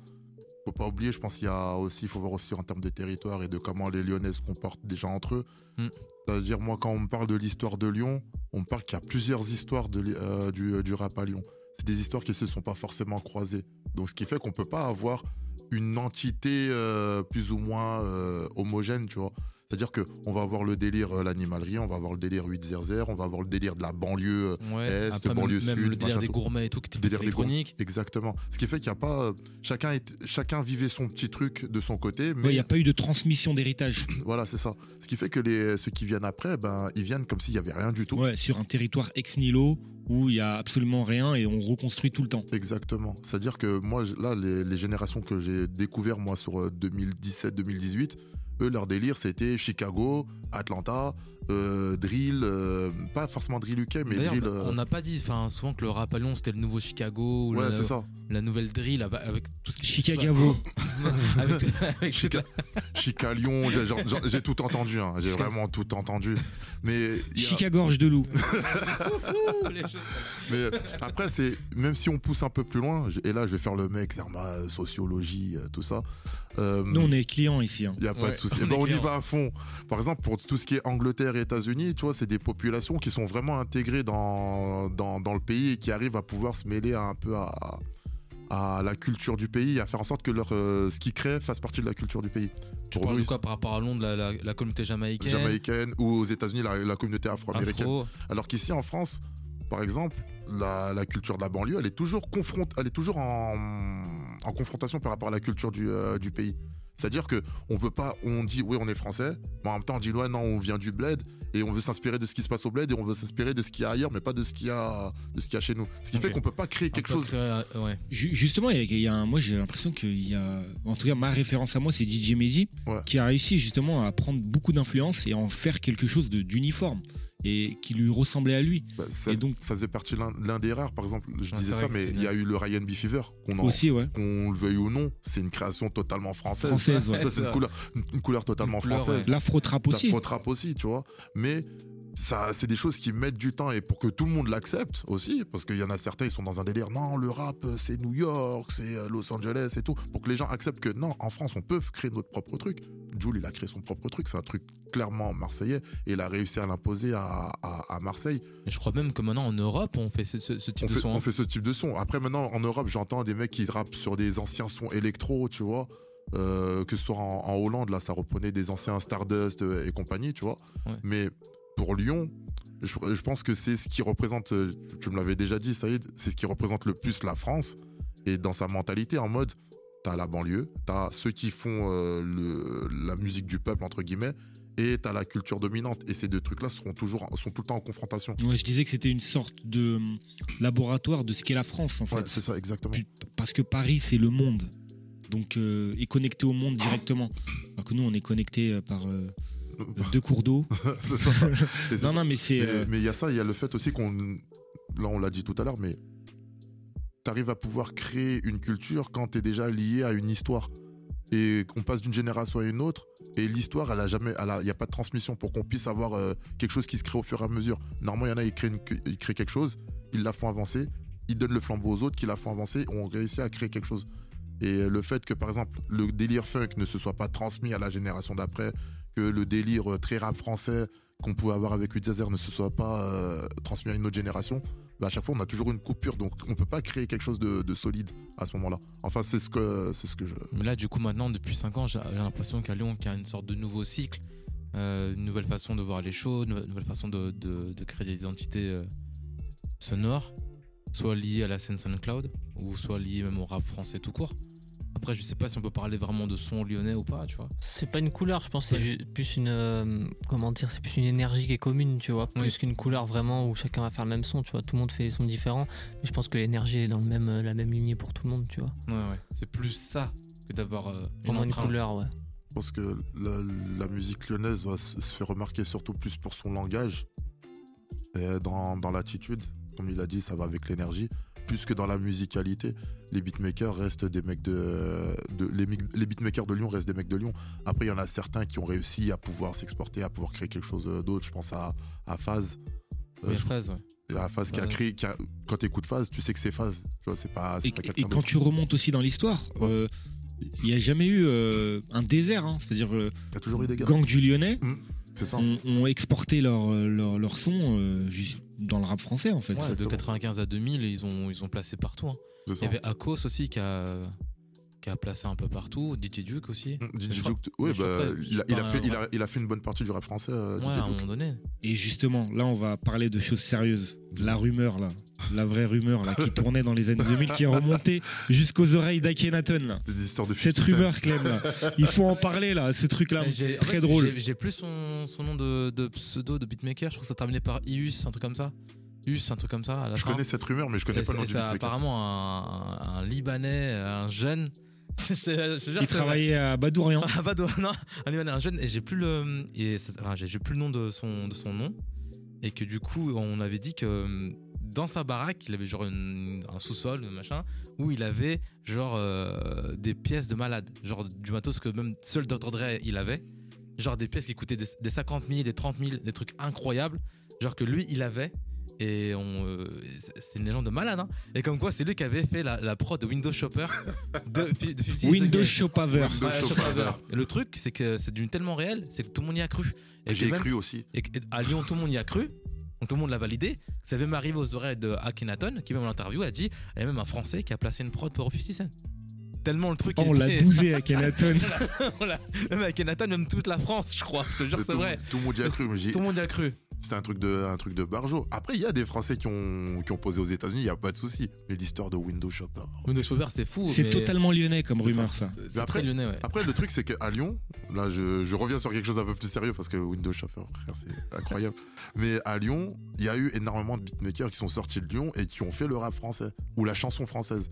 faut pas oublier, je pense qu'il y a aussi, il faut voir aussi en termes de territoire et de comment les Lyonnais se comportent déjà entre eux. Mm. C'est-à-dire, moi, quand on me parle de l'histoire de Lyon, on me parle qu'il y a plusieurs histoires de, li- euh, du, du rap à Lyon. C'est des histoires qui se sont pas forcément croisées. Donc, ce qui fait qu'on peut pas avoir une entité euh, plus ou moins euh, homogène, tu vois. C'est-à-dire que on va avoir le délire euh, l'animalerie, on va avoir le délire 800, on va avoir le délire de la banlieue euh, Ouais, est, après, banlieue même- même sud, le délire machin, des gourmets et tout, qui était Délire plus des électronique. Exactement. Ce qui fait qu'il n'y a pas. euh, chacun, est- chacun vivait son petit truc de son côté, mais Ouais, Il n'y a pas eu de transmission d'héritage. voilà, c'est ça. Ce qui fait que les, ceux qui viennent après, ben, ils viennent comme s'il n'y avait rien du tout. Ouais, sur un territoire ex nihilo où il y a absolument rien et on reconstruit tout le temps. Exactement. C'est-à-dire que moi, là, les, les générations que j'ai découvert moi sur euh, 2017-2018, eux, leur délire, c'était Chicago, Atlanta, euh, drill, euh, pas forcément drill UK, mais drill. euh, on n'a pas dit enfin, souvent que le rap à Lyon c'était le nouveau Chicago ou Ouais, la, c'est ça. la nouvelle drill avec, tout ce qui avec, avec la- Chica Lyon, j'ai- tout entendu, hein. j'ai vraiment tout entendu. Mais Chicagorge de loup. Mais euh, après, c'est même si on pousse un peu plus loin, et là je vais faire le mec, Zerma, sociologie, euh, tout ça. euh, Nous, on est clients ici. hein. Il n'y a pas Ouais, de souci. on Eh ben, on y va à fond. Par exemple, pour tout ce qui est Angleterre et États-Unis, tu vois, c'est des populations qui sont vraiment intégrées dans, dans, dans le pays et qui arrivent à pouvoir se mêler un peu à, à la culture du pays, à faire en sorte que leur, euh, ce qu'ils créent fasse partie de la culture du pays. Tu Pour parles nous, de quoi par rapport à Londres, la, la- la communauté jamaïcaine? jamaïcaine ou aux États-Unis la, la communauté afro-américaine. Afro. Alors qu'ici en France, par exemple, la, la culture de la banlieue, elle est toujours confront- elle est toujours en, en confrontation par rapport à la culture du, euh, du pays. C'est-à-dire que on veut pas, on dit oui on est français, mais en même temps on dit ouais non on vient du bled et on veut s'inspirer de ce qui se passe au bled et on veut s'inspirer de ce qu'il y a ailleurs, mais pas de ce qu'il y a de ce qu'il y a chez nous. Ce qui fait qu'on peut pas créer quelque chose. créer, euh, ouais. Ju- Justement, il y a, il y a un- moi j'ai l'impression qu'il y a, en tout cas ma référence à moi c'est DJ Mehdi qui a réussi justement à prendre beaucoup d'influence et à en faire quelque chose de- d'uniforme et qui lui ressemblait à lui. Bah, ça, et donc ça faisait partie l'un l'un des rares, par exemple. Je disais ça, mais il y a eu le Ryan B Fever qu'on Aussi, ouais. qu'on le veuille ou non, c'est une création totalement française. Française, ouais. C'est une couleur, une, couleur totalement Une couleur, française. ouais. L'afro-trap aussi. L'afro-trap aussi, tu vois. Mais ça, c'est des choses qui mettent du temps et pour que tout le monde l'accepte aussi, parce qu'il y en a certains, ils sont dans un délire. Non, le rap, c'est New York, c'est euh, Los Angeles et tout. Pour que les gens acceptent que non, en France, on peut créer notre propre truc. Jules, il a créé son propre truc. C'est un truc clairement marseillais et il a réussi à l'imposer à, à- à Marseille. Et je crois même que maintenant en Europe, on fait ce, ce- ce type On de fait, son. hein. on fait ce type de son. Après, maintenant, en Europe, j'entends des mecs qui rappent sur des anciens sons électro, tu vois. Euh, que ce soit en, en Hollande, là, ça reprenait des anciens Stardust euh, et compagnie, tu vois. Ouais. Mais pour Lyon, je, je pense que c'est ce qui représente, euh, tu me l'avais déjà dit, Saïd, c'est ce qui représente le plus la France. Et dans sa mentalité, en mode, t'as la banlieue, t'as ceux qui font euh, le, la musique du peuple, entre guillemets, et t'as la culture dominante. Et ces deux trucs-là seront toujours, sont tout le temps en confrontation. Ouais, je disais que c'était une sorte de hum, laboratoire de ce qu'est la France, en fait. Ouais, c'est ça, exactement. Parce que Paris, c'est le monde. Donc, euh, est connecté au monde directement. Alors que nous, on est connecté euh, par euh, deux cours d'eau. Non, non, mais c'est. Mais euh, mais il y a ça, il y a le fait aussi qu'on. Là, on l'a dit tout à l'heure, mais tu arrives à pouvoir créer une culture quand tu es déjà lié à une histoire. Et qu'on passe d'une génération à une autre. Et l'histoire, elle a jamais, a- il n'y a pas de transmission pour qu'on puisse avoir euh, quelque chose qui se crée au fur et à mesure. Normalement, il y en a, ils créent, une- ils créent quelque chose, ils la font avancer, ils donnent le flambeau aux autres qui la font avancer, on réussit à créer quelque chose. Et le fait que, par exemple, le délire funk ne se soit pas transmis à la génération d'après, que le délire euh, très rap français qu'on pouvait avoir avec Utilizer ne se soit pas euh, transmis à une autre génération, bah, à chaque fois on a toujours une coupure, donc on peut pas créer quelque chose de, de solide à ce moment-là. Enfin, c'est ce que c'est ce que je. Mais là, du coup, maintenant, depuis 5 ans, j'ai l'impression qu'à Lyon, qu'il y a une sorte de nouveau cycle, euh, une nouvelle façon de voir les choses, une nouvelle façon de, créer des identités sonores, soit liées à la scène SoundCloud, ou soit liées même au rap français tout court. Après, je sais pas si on peut parler vraiment de son lyonnais ou pas, tu vois. C'est pas une couleur, je pense, c'est plus une. euh, comment dire C'est plus une énergie qui est commune, tu vois. Plus Oui. qu'une couleur vraiment où chacun va faire le même son, tu vois. Tout le monde fait des sons différents, mais je pense que l'énergie est dans le même, euh, la même lignée pour tout le monde, tu vois. Ouais, ouais. C'est plus ça que d'avoir euh, une Vraiment une couleur, ouais. Je pense que la, la musique lyonnaise va se, se fait remarquer surtout plus pour son langage et dans, dans l'attitude. Comme il a dit, ça va avec l'énergie. Plus que dans la musicalité, les beatmakers restent des mecs de, de- les, mi- les beatmakers de Lyon restent des mecs de Lyon. Après, il y en a certains qui ont réussi à pouvoir s'exporter, à pouvoir créer quelque chose d'autre. Je pense à, à Faz. Euh, Fraise, ouais. Faz qui a créé, qui a- quand tu écoutes Faz, tu sais que c'est. Tu vois, c'est pas, Et, pas et quelqu'un quand tu remontes aussi dans l'histoire, euh, il n'y a jamais eu euh, un désert. hein. C'est-à-dire, euh, Il y a toujours eu des gars. Gang du Lyonnais Mm, c'est ça. ont, ont exporté leur, euh, leur, leur son euh, dans le rap français, en fait. Ouais, de 95 à 2000, ils ont, ils ont placé partout. hein. Il y avait Akos aussi qui a, qui a placé un peu partout, DJ Duke aussi. Mm, DJ Je crois- Duke, crois bah, il, a, il fait, il, a, il a fait une bonne partie du rap français, euh, Ouais, à un Duke. moment donné. Et justement, là, on va parler de choses sérieuses. La rumeur, là. La vraie rumeur, là, qui tournait dans les années 2000, qui est remontée jusqu'aux oreilles là. De Cette 50 Cent. rumeur, Clem, là. Il faut en parler, là, ce truc-là. En Très fait, drôle. j'ai- plus son, son nom de, de pseudo de beatmaker. Je crois que ça terminait par Ius, un truc comme ça. Ius, un truc comme ça. À la Je fin. connais cette rumeur, mais je connais Et pas le nom c'est- du c'est beatmaker. apparemment un, un- un Libanais, un jeune. Je- je- Il travaillait à Badourian. De- non, un jeune, et j'ai plus le, et enfin, j'ai plus le nom de son, de son nom, et que du coup, on avait dit que euh, dans sa baraque, il avait genre une- un sous-sol, machin, où il avait genre euh, des pièces de malade, genre du matos que même seul Dr. Dre il avait, genre des pièces qui coûtaient des, des 50 000, des 30 000, des trucs incroyables, genre que lui il avait. Et on, euh, c'est- une légende de malade, hein. Et comme quoi, c'est lui qui avait fait la, la prod de Windows Shopper de, de 50 Years Windows Shopper. Le truc, c'est que c'est d'une tellement réel, c'est que tout le monde y a cru. Et J'y ai que même- cru aussi. Et à Lyon, tout le monde y a cru. Donc tout le monde l'a validé. Ça avait même arrivé aux oreilles de Akhenaton, qui même en interview a dit il y a même un Français qui a placé une prod pour 50 Cent. Tellement le truc. Oh, on l'a était- bousé à Kenaton. Même Akhenaton, même toute la France, je crois. Je te jure, c'est tout, vrai. tout le monde y a cru. mais Tout le monde y a cru. C'était un truc de, un truc de barjo. Après, il y a des Français qui ont, qui ont posé aux États-Unis, il n'y a pas de souci. Mais l'histoire de Windows Shopper. Windows Shopper, c'est fou. C'est mais totalement lyonnais comme rumeur, ça. C'est Mais très après- lyonnais, ouais. Après, le truc, c'est qu'à Lyon, là, je, je reviens sur quelque chose d'un peu plus sérieux parce que Windows Shopper, frère, c'est incroyable. Mais à Lyon, il y a eu énormément de beatmakers qui sont sortis de Lyon et qui ont fait le rap français ou la chanson française.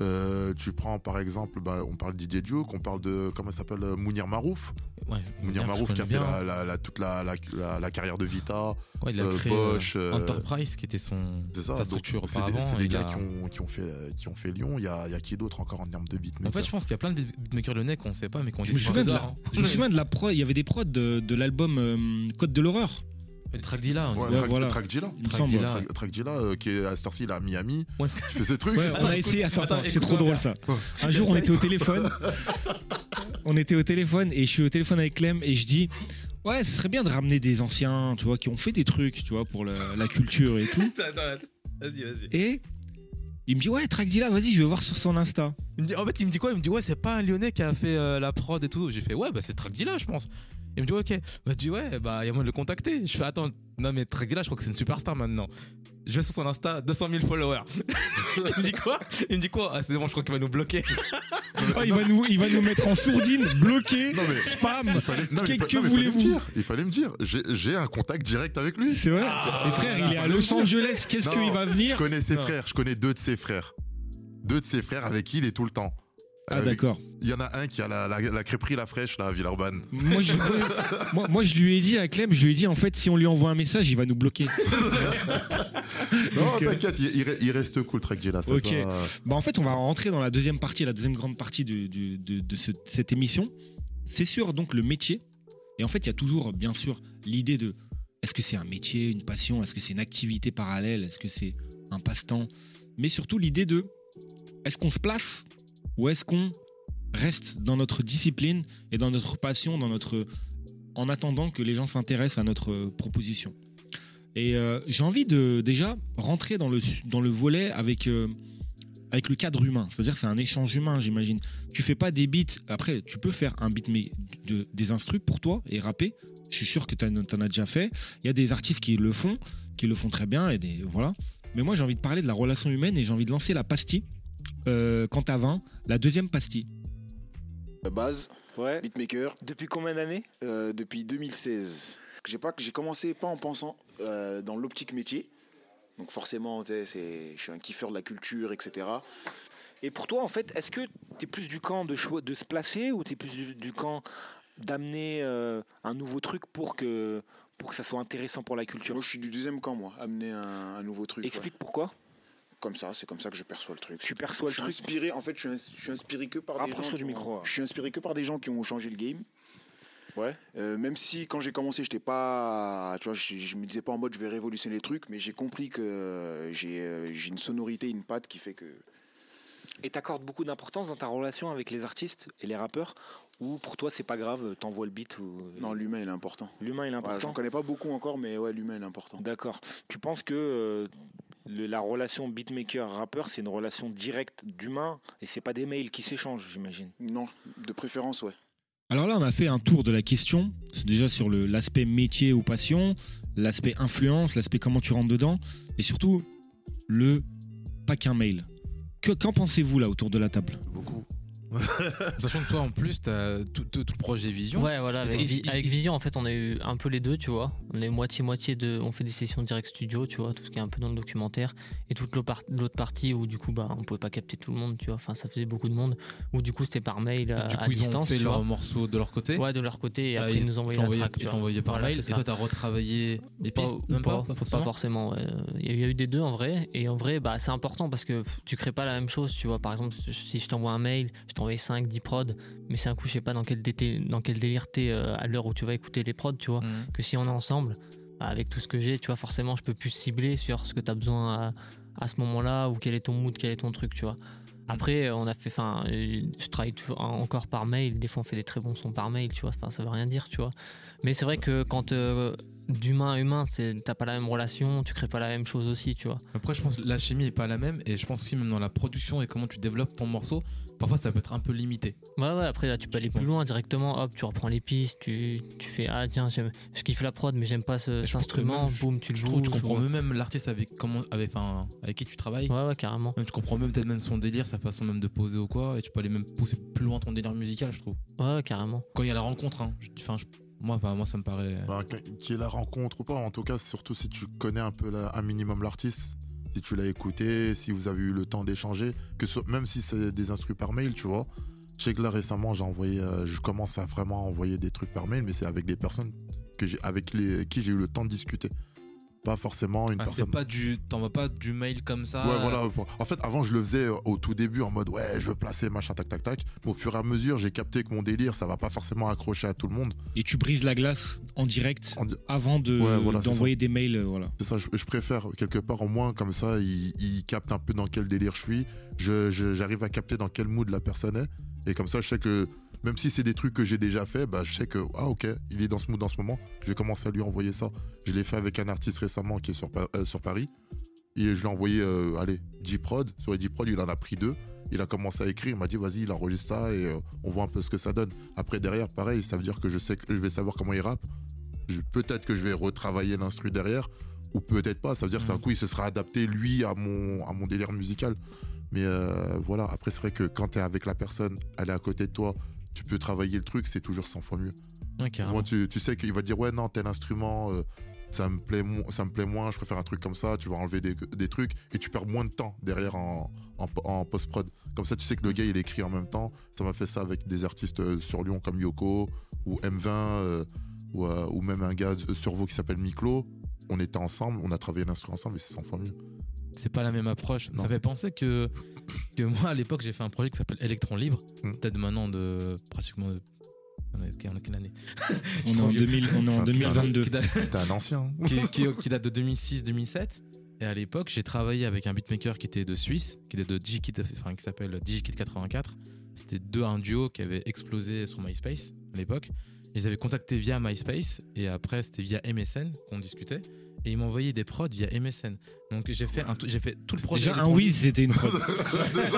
Euh, tu prends par exemple, bah, on parle de DJ Duke, on parle de, comment ça s'appelle, euh, Mounir Marouf. Ouais, Mounir Marouf qui a fait la, la- la- toute la, la, la- la carrière de Vita. Ouais, il a euh, créé Bosch, euh, Enterprise, qui était son, C'est ça, sa structure c'est des, gars a- qui ont, qui, ont fait, qui ont fait Lyon. Il y a, il y a qui d'autre encore en termes de En beatmakers fait, je pense qu'il y a plein de beatmakers lyonnais qu'on sait pas, mais qu'on Je me souviens de la, je me souviens de la prod. Il y avait des prods de, de l'album euh, Code de l'horreur. Ouais. Track, voilà. Euh, qui est à cette heure-ci, il est à Miami. Ouais. Tu fais ces trucs. Ouais, on a essayé. Attends, attends, attends, c'est trop drôle ça. Un jour, on était au téléphone. on était au téléphone et je suis au téléphone avec Clem et je dis ouais, ce serait bien de ramener des anciens, tu vois, qui ont fait des trucs, tu vois, pour le- la culture et tout. Attends, attends, vas-y, vas-y. Et il me dit ouais, Tragdila, vas-y, je vais voir sur son Insta. Il me dit- en fait, il me dit quoi? Il me dit ouais, c'est pas un Lyonnais qui a fait euh, la prod et tout. J'ai fait ouais, bah c'est Tragdila, je pense. Il me dit ok. Bah, dis ouais, bah y a moyen de le contacter. Je fais attends, non mais Tragdila, je crois que c'est une superstar maintenant. Je vais sur son Insta, 200 000 followers. il me dit quoi? Il me dit quoi? Ah c'est bon, je crois qu'il va nous bloquer. Oh, il, va nous, il va nous mettre en sourdine, bloqué, Non, mais- spam. Il fallait, non, Que- il fa- que il voulez-vous dire, Il fallait me dire. J'ai un contact direct avec lui. C'est vrai Et frère, il est à Los Angeles, qu'est-ce qu'il va venir Je connais ses Non. frères, je connais deux de ses frères. Deux de ses frères avec qui il est tout le temps. Ah Euh, d'accord. Il y en a un qui a la, la, la crêperie La Fraîche, là, à Villeurbanne. Moi je, moi, moi, je lui ai dit à Clem, je lui ai dit en fait si on lui envoie un message, il va nous bloquer. Non, euh, t'inquiète, il, il re- il reste cool, Trek là. Ok. pas- Bah en fait, on va rentrer dans la deuxième partie, la deuxième grande partie de, de ce- cette émission. C'est sur donc le métier. Et en fait, il y a toujours, bien sûr, l'idée de est-ce que c'est un métier, une passion, est-ce que c'est une activité parallèle, est-ce que c'est un passe-temps, mais surtout l'idée de est-ce qu'on se place ou est-ce qu'on reste dans notre discipline et dans notre passion, dans notre en attendant que les gens s'intéressent à notre euh, proposition? Et euh, j'ai envie de déjà rentrer dans le, dans le volet avec, euh, avec le cadre humain. C'est-à-dire c'est un échange humain, j'imagine. Tu fais pas des beats. Après, tu peux faire un beat, mais de, des instrus pour toi et rapper. Je suis sûr que tu en, as déjà fait. Il y a des artistes qui le font, qui le font très bien. Et des, voilà. Mais moi, j'ai envie de parler de la relation humaine et j'ai envie de lancer la pastille. Euh, quand t'as 20, la deuxième pastille. La base, Ouais. beatmaker, Depuis combien d'années? Euh, depuis 2016. J'ai pas, j'ai commencé pas en pensant euh, dans l'optique métier. Donc forcément, c'est, je suis un kiffeur de la culture, etc. Et pour toi, en fait, est-ce que tu es plus du camp de, de se placer ou tu es plus du, du camp d'amener euh, un nouveau truc pour que, pour que ça soit intéressant pour la culture? Moi, je suis du deuxième camp, moi, amener un, un nouveau truc. Explique pourquoi. Comme ça, c'est comme ça que je perçois le truc. Tu perçois je suis truc inspiré, en fait, je suis, ins- je suis inspiré que par des gens. Du ont- micro, ouais. Je suis inspiré que par des gens qui ont changé le game. Ouais. Euh, même si quand j'ai commencé, j'étais pas, tu vois, je, je me disais pas en mode je vais révolutionner les trucs, mais j'ai compris que euh, j'ai euh, j'ai une sonorité, une patte qui fait que Et t'accordes beaucoup d'importance dans ta relation avec les artistes et les rappeurs ou pour toi c'est pas grave, t'envoies le beat ou non, l'humain il est important. l'humain il est Ouais, J'en important connais pas beaucoup encore, mais ouais, l'humain il est important. D'accord. Tu penses que euh, le- la relation beatmaker-rappeur c'est une relation directe d'humain et c'est pas des mails qui s'échangent, j'imagine Non, de préférence, ouais. Alors là, on a fait un tour de la question. C'est déjà sur l'aspect métier ou passion, l'aspect influence, l'aspect comment tu rentres dedans, et surtout le pas qu'un mail. Que- Qu'en pensez-vous là autour de la table? Beaucoup. Sachant que toi en plus, t'as tout, tout, tout le projet Vision. Ouais, voilà, avec, Vi- Vision, en fait, on a eu un peu les deux, tu vois. On est moitié-moitié de. On fait des sessions direct studio, tu vois, tout ce qui est un peu dans le documentaire. Et toute l'autre par- l'autre partie où, du coup, bah, on pouvait pas capter tout le monde, tu vois. Enfin, ça faisait beaucoup de monde. Où, du coup, c'était par mail à, du coup, à ils distance. ont fait leur morceau de leur côté. Ouais, de leur côté. Et Ah, après, ils nous envoyaient la track, tu ils l'envoyaient par Voilà, mail. Et toi, t'as retravaillé Pas- pistes Même pas, pas, pas forcément. ouais. Il y a eu des deux en vrai. Et en vrai, bah, c'est important parce que tu crées pas la même chose. Tu vois, par exemple, si je t'envoie un mail, je t'envoie 5, 10 prods, mais c'est un coup, je sais pas dans quel, dété- dans quel délire t'es euh, à l'heure où tu vas écouter les prods, tu vois. Mhm. Que si on est ensemble, bah, avec tout ce que j'ai, tu vois, forcément, je peux plus cibler sur ce que tu as besoin à, à ce moment-là ou quel est ton mood, quel est ton truc, tu vois. Après, on a fait, enfin, je travaille toujours encore par mail. Des fois, on fait des très bons sons par mail, tu vois. Enfin, ça veut rien dire, tu vois. Mais c'est vrai que quand euh, d'humain à humain, t'as pas la même relation, tu crées pas la même chose aussi, tu vois. Après, je pense que la chimie est pas la même. Et je pense aussi, même dans la production et comment tu développes ton morceau, parfois ça peut être un peu limité. Ouais, ouais, après là, tu peux aller plus loin directement. Hop, tu reprends les pistes, tu, tu fais Ah, tiens, j'aime- je kiffe la prod, mais j'aime pas ce, cet instrument. Boum, tu le je trouve, tu bouges, comprends ou- même l'artiste avec, comment, avec, enfin, avec qui tu travailles. Ouais, ouais, carrément. Même, tu comprends même peut-être même son délire, sa façon même de poser ou quoi. Et tu peux aller même pousser plus loin ton délire musical, je trouve. Ouais, ouais, carrément. Quand il y a la rencontre, hein. Je- Enfin, je- moi, enfin, moi, ça me paraît. Bah, qui est la rencontre ou pas, en tout cas, surtout si tu connais un peu la- un minimum l'artiste, si tu l'as écouté, si vous avez eu le temps d'échanger, que ce- même si c'est des instrus par mail, tu vois. Je sais que là récemment, j'ai envoyé, euh, je commence à vraiment envoyer des trucs par mail, mais c'est avec des personnes avec les, qui j'ai eu le temps de discuter. Pas forcément une Ah, personne. c'est pas du. T'envoies pas du mail comme ça. Ouais, voilà. En fait, avant, je le faisais au tout début en mode ouais, je veux placer machin, tac, tac, tac. Mais au fur et à mesure, j'ai capté que mon délire, ça va pas forcément accrocher à tout le monde. Et tu brises la glace en direct En di- avant de- Ouais, voilà, c'est d'envoyer des mails. euh, Voilà. C'est ça, je, je préfère quelque part au moins comme ça, il, il capte un peu dans quel délire je suis. Je, je- j'arrive à capter dans quel mood la personne est. Et comme ça, je sais que Même si c'est des trucs que j'ai déjà fait, bah, je sais que, ah ok, il est dans ce mood en ce moment, je vais commencer à lui envoyer ça. Je l'ai fait avec un artiste récemment qui est sur, euh, sur Paris. Et je lui ai envoyé, euh, allez, 10 prod. Sur les 10 prod, il en a pris deux. Il a commencé à écrire, il m'a dit, vas-y, il enregistre ça et euh, on voit un peu ce que ça donne. Après, derrière, pareil, ça veut dire que je sais que je vais savoir comment il rappe. Peut-être que je vais retravailler l'instru derrière, ou peut-être pas. Ça veut dire qu'un coup, il se sera adapté, lui, à mon, à mon délire musical. Mais euh, voilà, après, c'est vrai que quand tu es avec la personne, elle est à côté de toi, tu peux travailler le truc, c'est toujours 100 fois mieux. Moi, tu, tu sais qu'il va dire, ouais, non, tel instrument, euh, ça, me plaît mo- ça me plaît moins, je préfère un truc comme ça, tu vas enlever des, des trucs, et tu perds moins de temps derrière en, en, en post-prod. Comme ça, tu sais que le gars, il écrit en même temps. Ça m'a fait ça avec des artistes euh, sur Lyon comme Yoko, ou M20, euh, ou, euh, ou même un gars sur Vaud qui s'appelle Miklo. On était ensemble, on a travaillé l'instrument ensemble, et c'est 100 fois mieux. C'est pas la même approche. Non. Ça fait penser que, que moi, à l'époque, j'ai fait un projet qui s'appelle Electron Libre. Hmm. Peut-être maintenant de pratiquement. De... On est on est quelle année On est en 2000 on est en Qui 2022. date- T'es un ancien. hein. qui, qui- qui date de 2006-2007. Et à l'époque, j'ai travaillé avec un beatmaker qui était de Suisse, qui était de Digikid, enfin, qui s'appelle Digikid 84. C'était deux un duo qui avait explosé sur MySpace à l'époque. Ils avaient contacté via MySpace et après c'était via MSN qu'on discutait. Et ils m'ont envoyé des prods via MSN. Donc j'ai fait un, tout- j'ai fait tout le projet. Déjà, un whiz, c'était une prod.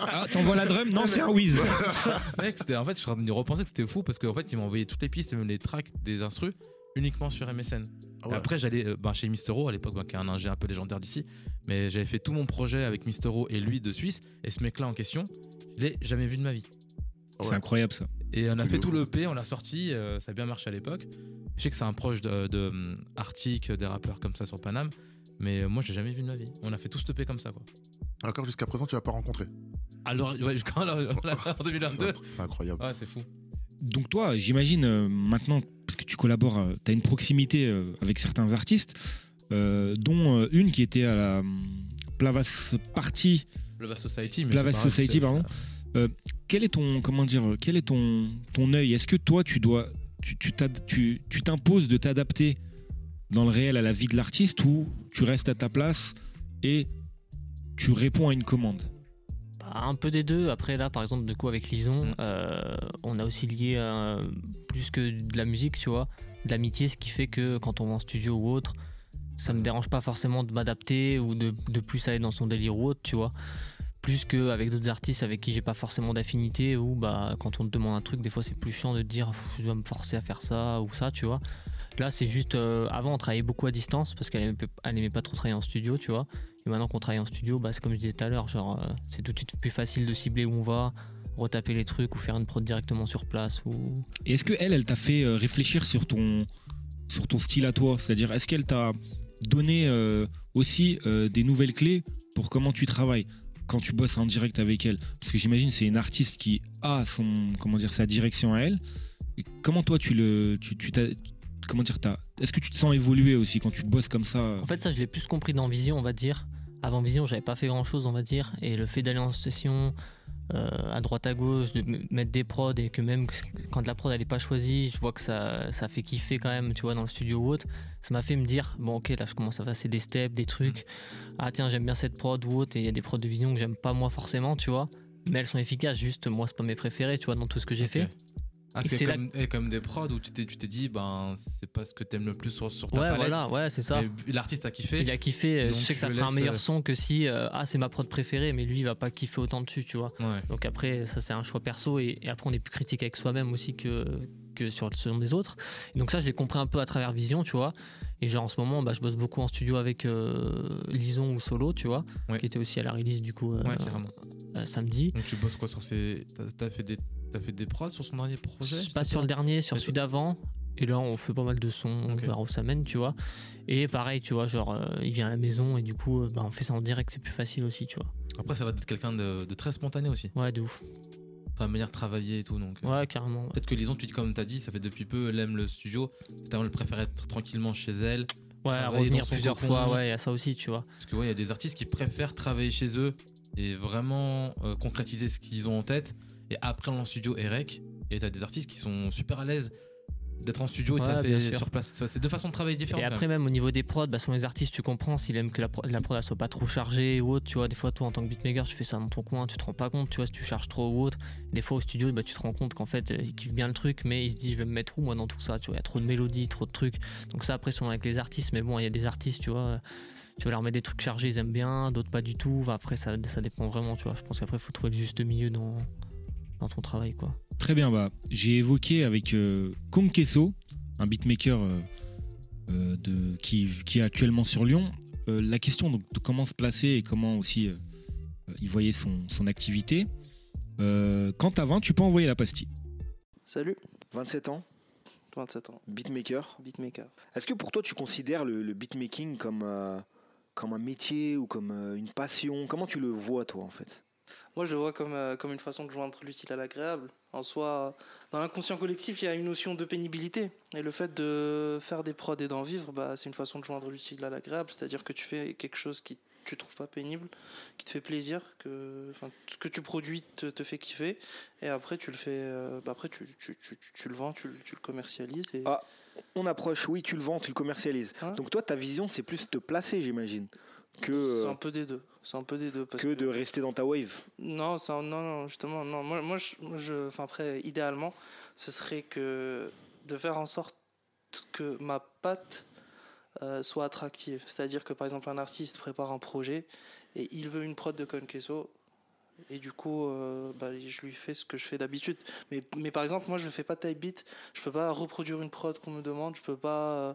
ah, t'envoies la drum Non, c'est un whiz. Mec, c'était- en fait, je suis en train de repenser que c'était fou parce qu'en fait, ils m'ont envoyé toutes les pistes, même les tracks des instrus, uniquement sur MSN. Ah ouais. Après, j'allais euh, ben, chez Mistero à l'époque, ben, qui est un ingé un peu légendaire d'ici, mais j'avais fait tout mon projet avec Mistero et lui de Suisse, et ce mec-là en question, je l'ai jamais vu de ma vie. C'est incroyable ça. Et on a fait tout le P, on l'a sorti, euh, ça a bien marché à l'époque. Je sais que c'est un proche de, de hum, Arctic, des rappeurs comme ça sur Paname, mais euh, moi, je l'ai jamais vu de ma vie. On a fait tout P comme ça, quoi. Encore jusqu'à présent, tu l'as pas rencontré. Alors, ouais, jusqu'en en 2022. C'est incroyable. Ouais, c'est fou. Donc toi, j'imagine euh, maintenant, parce que tu collabores, tu as une proximité euh, avec certains artistes, euh, dont euh, une qui était à la hum, Plavas Party, Plava Society, mais Plavas Society, pardon. Euh, quel est ton, comment dire, euh, quel est ton, ton œil? Est-ce que toi, tu dois, tu, tu t'ad- tu- tu t'imposes de t'adapter dans le réel à la vie de l'artiste ou tu restes à ta place et tu réponds à une commande? Bah, un peu des deux. Après, là, par exemple, du coup, avec Lison, Mm. euh, on a aussi lié euh, plus que de la musique, tu vois, de l'amitié, ce qui fait que quand on va en studio ou autre, ça me dérange pas forcément de m'adapter ou de, de plus aller dans son délire ou autre, tu vois. Plus qu'avec d'autres artistes avec qui j'ai pas forcément d'affinité ou bah, quand on te demande un truc, des fois c'est plus chiant de te dire je dois me forcer à faire ça ou ça, tu vois. Là, c'est juste. euh, avant, on travaillait beaucoup à distance parce qu'elle elle aimait pas trop travailler en studio, tu vois. Et maintenant qu'on travaille en studio, bah, c'est comme je disais tout à l'heure, genre, euh, c'est tout de suite plus facile de cibler où on va, retaper les trucs ou faire une prod directement sur place. Ou... Et est-ce que elle, elle t'a fait euh, réfléchir sur ton, sur ton style à toi? C'est-à-dire, est-ce qu'elle t'a donné aussi des nouvelles clés pour comment tu travailles? Quand tu bosses en direct avec elle Parce que j'imagine c'est une artiste qui a son, comment dire, sa direction à elle. Comment toi tu le, tu, tu comment dire, est-ce que tu te sens évoluer aussi quand tu bosses comme ça? En fait, ça, je l'ai plus compris dans Vision, on va dire. Avant Vision, j'avais pas fait grand chose, on va dire. Et le fait d'aller en session, euh, à droite à gauche, de mettre des prods et que même quand la prod elle est pas choisie, je vois que ça, ça fait kiffer quand même, tu vois, dans le studio ou autre. Ça m'a fait me dire, bon, ok, là, je commence à passer des steps, des trucs. Ah, tiens, j'aime bien cette prod ou autre. Et il y a des prods de Vision que j'aime pas moi forcément, tu vois. Mais elles sont efficaces, juste moi, c'est pas mes préférés, tu vois, dans tout ce que j'ai fait. Ah, c'est comme, des prods où tu t'es, tu t'es dit, ben, c'est pas ce que t'aimes le plus sur, sur ta Ouais, palette. voilà, ouais, c'est ça. L'artiste a kiffé. Il a kiffé, euh, je sais que ça fera un meilleur euh, son que si euh, ah c'est ma prod préférée mais lui il va pas kiffer autant dessus tu vois. Ouais. Donc après ça c'est un choix perso et, et après on est plus critique avec soi-même aussi que, que sur le selon des autres. Et donc ça je l'ai compris un peu à travers Vision tu vois. Et genre en ce moment bah, je bosse beaucoup en studio avec euh, Lison ou Solo tu vois Ouais. qui était aussi à la release du coup euh, samedi. Donc tu bosses quoi sur ces. T'as, t'as fait des. T'as fait des prods sur son dernier projet? Pas sur le dernier, sur celui d'avant. Et là, on fait pas mal de sons, on Ok. verra où ça mène, tu vois. Et pareil, tu vois, genre, euh, il vient à la maison et du coup, euh, bah, on fait ça en direct, c'est plus facile aussi, tu vois. Après, ça va être quelqu'un de, de très spontané aussi. Ouais, de ouf. La manière de travailler et tout. Donc, euh, Ouais, carrément. ouais. Peut-être que Lison, tu dis comme t'as dit, ça fait depuis peu, elle aime le studio. Peut-être elle préfère être tranquillement chez elle. Ouais, revenir plusieurs cocon. fois, ouais, il y a ça aussi, tu vois. Parce que ouais, il y a des artistes qui préfèrent travailler chez eux et vraiment concrétiser ce qu'ils ont en tête. Et après, en studio, et rec. Et t'as des artistes qui sont super à l'aise d'être en studio et Ouais, t'as fait sur place. C'est- deux façons de travailler différentes. Et après, même. même au niveau des prods, bah, selon les artistes, tu comprends s'il aime que la, pro- la prod soit pas trop chargée ou autre. Tu vois, des fois, toi, en tant que beatmaker, tu fais ça dans ton coin, tu te rends pas compte, tu vois, si tu charges trop ou autre. Des fois, au studio, bah, tu te rends compte qu'en fait, euh, il kiffe bien le truc, mais il se dit, je vais me mettre où, moi, dans tout ça, tu vois, il y a trop de mélodies, trop de trucs. Donc, ça, après, selon avec les artistes, mais bon, il y a des artistes, tu vois, tu vas leur mettre des trucs chargés, ils aiment bien, d'autres pas du tout. Après, ça, ça dépend vraiment, tu vois. Je pense qu'après, il faut trouver le juste milieu dans, dans ton travail, quoi. Très bien, bah, j'ai évoqué avec euh, un beatmaker euh, euh, de, qui, qui est actuellement sur Lyon, euh, la question donc, de comment se placer et comment aussi il voyait son, son activité. Euh, quand t'as 20, tu peux envoyer la pastille. Salut. 27 ans, 27 ans. beatmaker. Beatmaker. Est-ce que pour toi, tu considères le, le beatmaking comme, euh, comme un métier ou comme euh, une passion? Comment tu le vois, toi, en fait? Moi, je le vois comme, euh, comme une façon de joindre l'utile à l'agréable. En soi, dans l'inconscient collectif, il y a une notion de pénibilité. Et le fait de faire des prods et d'en vivre, bah, c'est une façon de joindre l'utile à l'agréable. C'est-à-dire que tu fais quelque chose qui tu trouves pas pénible, qui te fait plaisir, que enfin, ce que tu produis te, te fait kiffer. Et après, tu le fais. euh, bah, après, tu, tu, tu, tu- tu le vends, tu, le- tu le commercialises. Et... Ah, on approche, oui, tu le vends, tu le commercialises. Donc toi, ta vision, c'est plus te placer, j'imagine, que, C'est euh, un peu des deux. C'est un peu des deux. Parce que de rester dans ta wave. Non, ça, non, non, justement, non. Moi, moi, je, moi, je- enfin après, idéalement, ce serait que de faire en sorte que ma patte euh, soit attractive. C'est-à-dire que par exemple, un artiste prépare un projet et il veut une prod de Conqueso. Et du coup, euh, bah, je lui fais ce que je fais d'habitude. Mais, mais par exemple, moi, je fais pas de type beat. Je peux pas reproduire une prod qu'on me demande. Je peux pas. euh,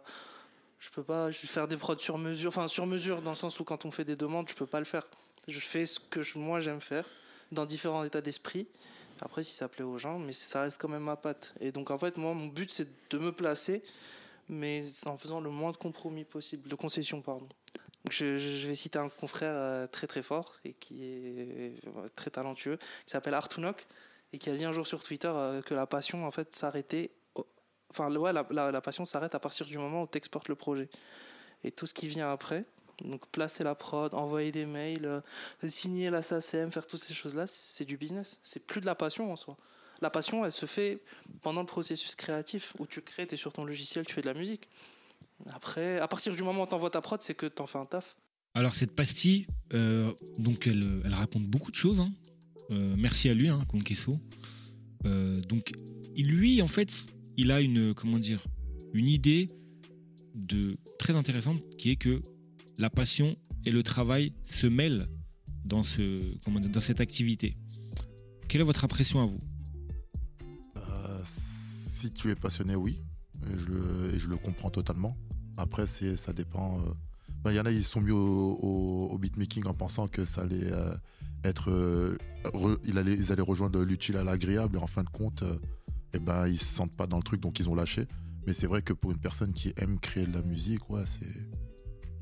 je peux pas faire des prods sur mesure. Enfin, sur mesure, dans le sens où quand on fait des demandes, je peux pas le faire. Je fais ce que moi j'aime faire, dans différents états d'esprit. Après, si ça plaît aux gens, mais ça reste quand même ma patte. Et donc, en fait, moi, mon but, c'est de me placer, mais en faisant le moins de compromis possible, de concessions, pardon. Je, je- vais citer un confrère euh, très très fort et qui est très talentueux, qui s'appelle Artunok, et qui a dit un jour sur Twitter euh, que la passion, en fait, s'arrêtait. Enfin, ouais, la, la- la passion s'arrête à partir du moment où tu exportes le projet. Et tout ce qui vient après, donc placer la prod, envoyer des mails, euh, signer la SACM, faire toutes ces choses-là, c'est du business. C'est plus de la passion en soi. La passion, elle se fait pendant le processus créatif où tu crées, tu es sur ton logiciel, tu fais de la musique. Après, à partir du moment où tu envoies ta prod, c'est que tu en fais un taf. Alors cette pastille, euh, donc elle, elle raconte beaucoup de choses. hein. Euh, merci à lui, hein. Euh, donc lui, en fait, il a une comment dire, une idée de très intéressante qui est que la passion et le travail se mêlent dans ce comment dans cette activité. Quelle est votre impression à vous? Euh, si tu es passionné, oui. Et je, le- comprends totalement. Après, ça dépend. euh, ben, Il y en a, ils sont mis au, beatmaking en pensant que ça allait euh, être. ils allaient rejoindre l'utile à l'agréable. Et en fin de compte, eh ben, ils se sentent pas dans le truc, donc ils ont lâché. Mais c'est vrai que pour une personne qui aime créer de la musique,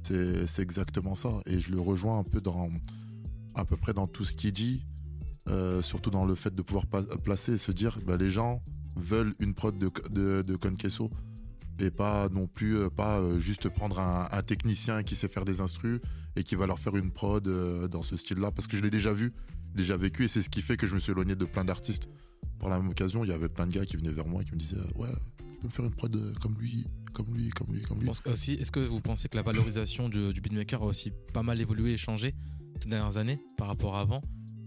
c'est, c'est, exactement ça. Et je le rejoins un peu dans. à peu près dans tout ce qu'il dit. Euh, surtout dans le fait de pouvoir placer et se dire bah, les gens veulent une prod de, de, Conqueso et pas non plus euh, pas euh, juste prendre un, un technicien qui sait faire des instrus et qui va leur faire une prod dans ce style là parce que je l'ai déjà vu déjà vécu et c'est ce qui fait que je me suis éloigné de plein d'artistes par la même occasion il y avait plein de gars qui venaient vers moi et qui me disaient ouais tu peux me faire une prod euh, comme lui comme lui comme lui comme lui pense aussi, est-ce que vous pensez que la valorisation du, du beatmaker a aussi pas mal évolué et changé ces dernières années par rapport à avant?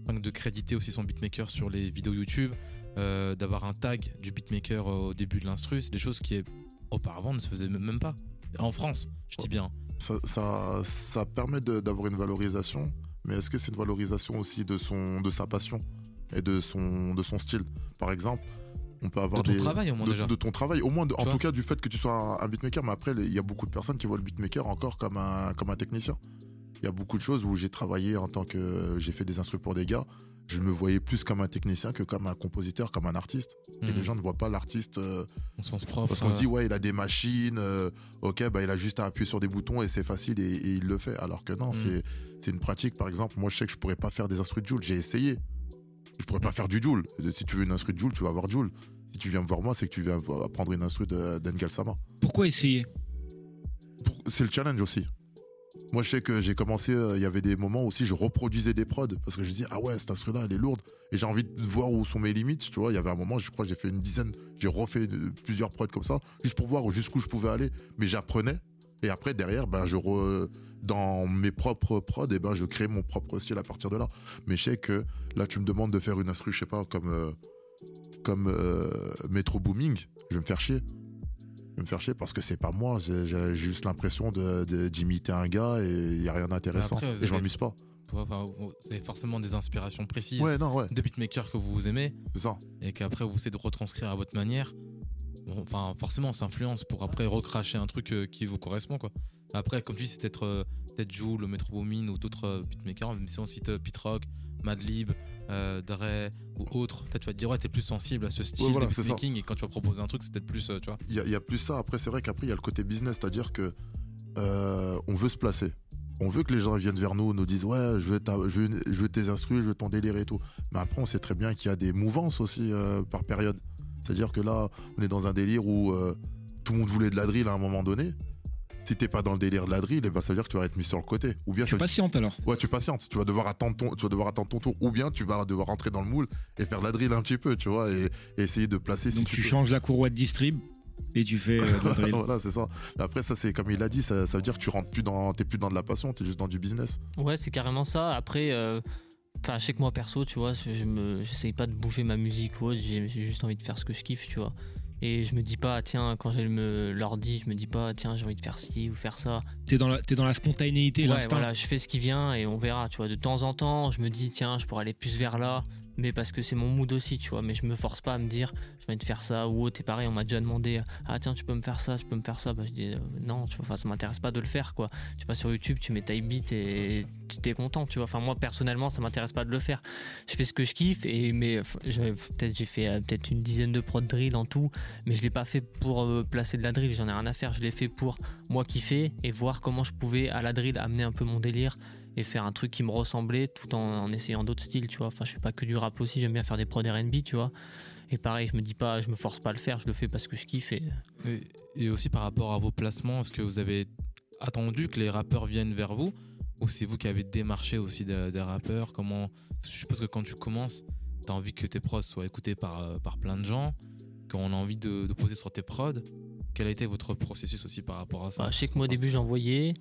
De créditer aussi son beatmaker sur les vidéos YouTube, euh, d'avoir un tag du beatmaker au début de l'instru, c'est des choses qui auparavant ne se faisaient même pas. En France, je dis bien. ça, ça, ça permet d'avoir une valorisation, mais est-ce que c'est une valorisation aussi de, son, de sa passion et de son, de son style? Par exemple, on peut avoir De ton des. travail, au moins, de, déjà. de ton travail, au moins, de- en vois tout cas, du fait que tu sois un, un beatmaker, mais après, il y a beaucoup de personnes qui voient le beatmaker encore comme un, comme un technicien. Il y a beaucoup de choses où j'ai travaillé en tant que. J'ai fait des instruments pour des gars. Je me voyais plus comme un technicien que comme un compositeur, comme un artiste. Et les gens ne voient pas l'artiste. euh, Au sens propre. parce qu'on se euh, dit, ouais, il a des machines, euh, ok, bah, il a juste à appuyer sur des boutons et c'est facile et, et il le fait. Alors que non, Mm. c'est, c'est une pratique. Par exemple, moi, je sais que je pourrais pas faire des instruments de Joule. J'ai essayé. Je pourrais pas faire du Joule. Si tu veux une instru de Joule, tu vas avoir Joule. Si tu viens me voir moi, c'est que tu viens apprendre une instru de- d'Engel Sama. Pourquoi essayer? C'est le challenge aussi. Moi, je sais que j'ai commencé, euh, il y avait des moments aussi, je reproduisais des prods parce que je dis, ah ouais, cette instru-là, elle est lourde. Et j'ai envie de voir où sont mes limites, tu vois. Il y avait un moment, je crois, j'ai fait une dizaine, j'ai refait de- plusieurs prods comme ça, juste pour voir jusqu'où je pouvais aller. Mais j'apprenais. Et après, derrière, ben, je dans mes propres prods, et ben, je crée mon propre style à partir de là. Mais je sais que là, tu me demandes de faire une instru, je sais pas, comme, euh, comme euh, Metro Booming, je vais me faire chier. Me faire chier parce que c'est pas moi. J'ai juste l'impression de- de- d'imiter un gars et il y a rien d'intéressant. Et je m'amuse pas. enfin, vous avez forcément des inspirations précises Ouais, non, ouais. de beatmakers que vous aimez. Ça. Et qu'après, vous essayez de retranscrire à votre manière. Bon, enfin, forcément, ça influence pour après recracher un truc euh, qui vous correspond, quoi. Après, comme tu dis, c'est peut-être euh, peut-être Joule, le Metro Boomin ou d'autres euh, beatmakers. Même si on cite euh, Pete Rock, Madlib, euh, Dre ou autres, peut-être tu vas te dire, ouais, t'es plus sensible à ce style Ouais, voilà, de beatmaking. Et quand tu vas proposer un truc, c'est peut-être plus, euh, tu vois. Il y, a- il y a plus ça. Après, c'est vrai qu'après, il y a le côté business, c'est-à-dire que euh, on veut se placer. On veut que les gens viennent vers nous, nous disent ouais, je veux, ta- je veux, je veux tes instrus, je veux ton délire et tout. Mais après, on sait très bien qu'il y a des mouvances aussi par période. C'est-à-dire que là, on est dans un délire où tout le monde voulait de la drill à un moment donné. Si t'es pas dans le délire de la drill, eh ben, ça veut dire que tu vas être mis sur le côté. Ou bien Tu patientes alors. Ouais, tu patientes. Tu vas devoir attendre ton, tu vas devoir attendre ton tour. Ou bien tu vas devoir rentrer dans le moule et faire la drill un petit peu, tu vois, et, et essayer de placer. si Donc tu peux. changes la courroie de distrib et tu fais euh, de la drill. voilà, c'est ça. Après, ça, c'est comme il a dit, ça, ça veut dire que tu rentres plus dans, t'es plus dans de la passion, t'es juste dans du business. Ouais, c'est carrément ça. Après, euh, enfin, je sais que moi perso, tu vois, je je me, j'essaye pas de bouger ma musique ou autre. J'ai j'ai juste envie de faire ce que je kiffe, tu vois. Et je me dis pas, tiens, quand j'ai l'ordi, je me dis pas, tiens, j'ai envie de faire ci ou faire ça. T'es dans, la- dans la spontanéité, Ouais, l'instinct. voilà, je fais ce qui vient et on verra, tu vois. De temps en temps, je me dis, tiens, je pourrais aller plus vers là, mais parce que c'est mon mood aussi, tu vois. Mais je me force pas à me dire, je vais te faire ça ou autre. Et pareil, on m'a déjà demandé, ah tiens, tu peux me faire ça, tu peux me faire ça. Bah, je dis, euh, non, tu vois, ça m'intéresse pas de le faire, quoi. Tu vas sur YouTube, tu mets type beat et tu es content, tu vois. Enfin, moi, personnellement, ça m'intéresse pas de le faire. Je fais ce que je kiffe, et, mais peut-être j'ai fait euh, peut-être une dizaine de prod drill en tout, mais je l'ai pas fait pour euh, placer de la drill, j'en ai rien à faire. Je l'ai fait pour moi kiffer et voir comment je pouvais à la drill amener un peu mon délire et faire un truc qui me ressemblait tout en, en essayant d'autres styles, tu vois. Enfin, je fais pas que du rap aussi, j'aime bien faire des prods R&B, tu vois. Et pareil, je me dis pas, je me force pas à le faire, je le fais parce que je kiffe et Et, et aussi par rapport à vos placements, est-ce que vous avez attendu que les rappeurs viennent vers vous ou c'est vous qui avez démarché aussi des, des rappeurs? Comment Je suppose que quand tu commences, tu as envie que tes prods soient écoutés par, euh, par plein de gens, qu'on a envie de, de poser sur tes prods. Quel a été votre processus aussi par rapport à ça? Bah, je sais que moi au début j'envoyais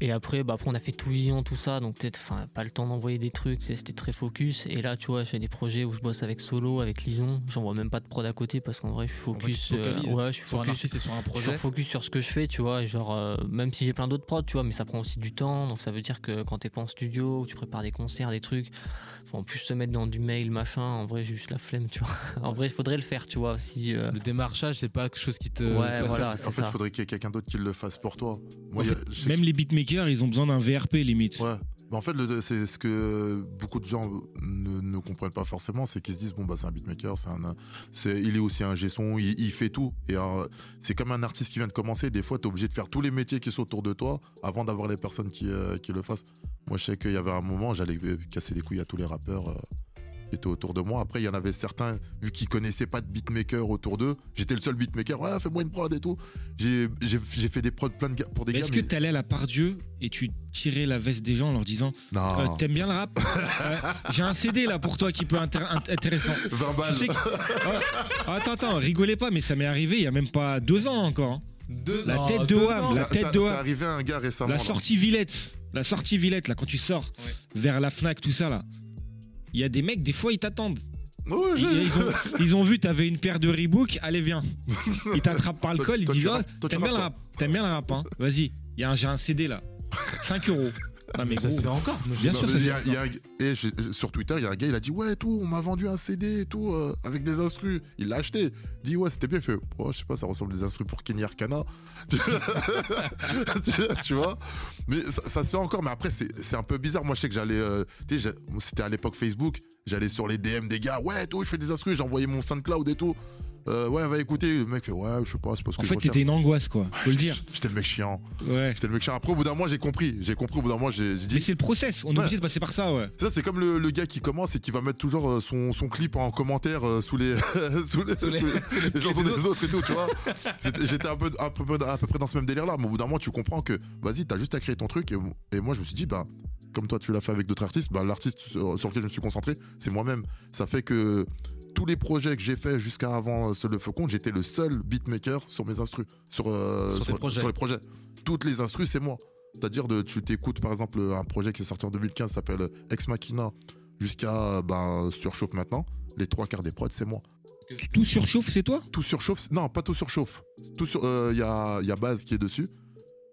et après bah après on a fait tout vision tout ça donc peut-être enfin pas le temps d'envoyer des trucs c'était très focus. Et là tu vois j'ai des projets où je bosse avec Solo avec Lison. J'envoie même pas de prod à côté parce qu'en vrai je suis En fait, tu focus euh, ouais je suis sur un focus et sur un je suis projet. focus sur ce que je fais tu vois. Et genre euh, même si j'ai plein d'autres prods tu vois mais ça prend aussi du temps. Donc ça veut dire que quand t'es pas en studio ou tu prépares des concerts des trucs faut en plus se mettre dans du mail machin en vrai j'ai juste la flemme tu vois en vrai il faudrait le faire tu vois si euh, Le démarchage, c'est pas quelque chose qui te. Ouais, voilà, en fait, il faudrait qu'il y ait quelqu'un d'autre qui le fasse pour toi. Moi, En a- même que- les beatmakers, ils ont besoin d'un VRP limite. Ouais. En fait, c'est ce que beaucoup de gens ne, ne comprennent pas forcément, c'est qu'ils se disent bon bah c'est un beatmaker, c'est il est aussi un gesson, il, il fait tout. Et c'est comme un artiste qui vient de commencer. Des fois, t'es obligé de faire tous les métiers qui sont autour de toi avant d'avoir les personnes qui, euh, le fassent. Moi, je sais qu'il y avait un moment, j'allais casser les couilles à tous les rappeurs. euh, qui étaient autour de moi. Après, il y en avait certains, vu qu'ils connaissaient pas de beatmaker autour d'eux, j'étais le seul beatmaker. Ouais, fais-moi une prod et tout. J'ai, j'ai, j'ai fait des prods plein de gars, pour des Mais gars. Est-ce que t'allais à la part Dieu et tu tirais la veste des gens en leur disant Non. Euh, T'aimes bien le rap? Euh, J'ai un CD là pour toi qui peut être intéressant. 20 balles. Tu sais que- Oh, attends, attends, rigolez pas, mais ça m'est arrivé il y a même pas deux ans encore. hein. Deux La ans, tête de deux Wam, ans. la Ça- tête ça- de arrivé à un gars récemment. La là. sortie Villette, la sortie Villette là quand tu sors vers la Fnac tout ça là. Il y a des mecs des fois ils t'attendent. Ouais, Ils, ont, ils ont vu t'avais une paire de Reebok, allez viens. Ils t'attrapent par le col, ils disent oh, t'aimes bien le rappes, rap, t'aimes bien le rap hein. Vas-y, j'ai un CD là, 5 euros. Non mais Ça se fait encore. bien sûr ça il se fait il et sur Twitter, il y a un gars, il a dit Ouais, tout, on m'a vendu un CD et tout, euh, avec des instrus. Il l'a acheté. Il dit Ouais, c'était bien fait. Oh, je sais pas, ça ressemble à des instrus pour Kenny Arcana. Tu- vois? Mais ça, ça se fait encore. Mais après, c'est un peu bizarre. Moi, je sais que j'allais. euh, c'était à l'époque Facebook. J'allais sur les DM des gars. Ouais, tout, je fais des instrus. Envoyé mon SoundCloud et tout. Euh, ouais, va écouter. Le mec fait, ouais, je sais pas, c'est parce que. En fait, t'étais une angoisse, quoi. Faut le dire. J'étais le mec chiant. Ouais. J'étais le mec chiant. Après, au bout d'un mois, j'ai compris. J'ai compris, au bout d'un mois, j'ai dit. Mais c'est le process. On est Ouais. obligé de passer par ça, ouais. Ça, c'est comme le, le gars qui commence et qui va mettre toujours euh, son, son clip en commentaire euh, sous les, sous les, Sous les- sous les- les chansons des des autres et tout, tu vois. J'étais un peu, un, peu, à peu près dans ce même délire-là, mais au bout d'un moment, tu comprends que, vas-y, t'as juste à créer ton truc. Et, et moi, je me suis dit, bah, comme toi, tu l'as fait avec d'autres artistes, bah, l'artiste sur lequel je me suis concentré, c'est moi-même. Ça fait que tous les projets que j'ai fait jusqu'à avant euh, Seul le Feu Compte, j'étais le seul beatmaker sur mes instrus, sur, euh, Sur tes projets. sur les projets. Toutes les instrus, c'est moi. C'est-à-dire, de, tu t'écoutes par exemple un projet qui est sorti en 2015, s'appelle Ex Machina, jusqu'à ben, Surchauffe maintenant. Les trois quarts des prods, c'est moi. Tout surchauffe, c'est toi? Tout surchauffe Non, pas tout surchauffe. Tout sur, il y, a, y a Base qui est dessus.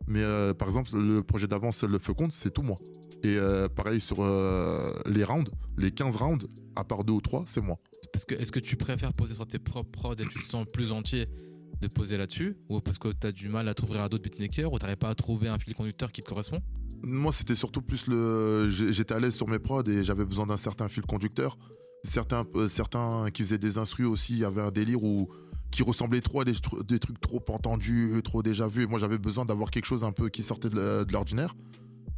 Mais euh, par exemple, le projet d'avant, Seul le Feu Compte, c'est tout moi. Et euh, pareil sur euh, les rounds, les 15 rounds, à part deux ou trois, c'est moi. Parce que est-ce que tu préfères poser sur tes propres prods et tu te sens plus entier de poser là-dessus Ou parce que t'as du mal à t'ouvrir à d'autres beatmakers ou t'arrives pas à trouver un fil conducteur qui te correspond? Moi, c'était surtout plus le. J'étais à l'aise sur mes prods et j'avais besoin d'un certain fil conducteur. Certains, euh, qui faisaient des instrus aussi avaient un délire où qui ressemblait trop à des, des trucs trop entendus, trop déjà vus. Et moi, j'avais besoin d'avoir quelque chose un peu qui sortait de l'ordinaire.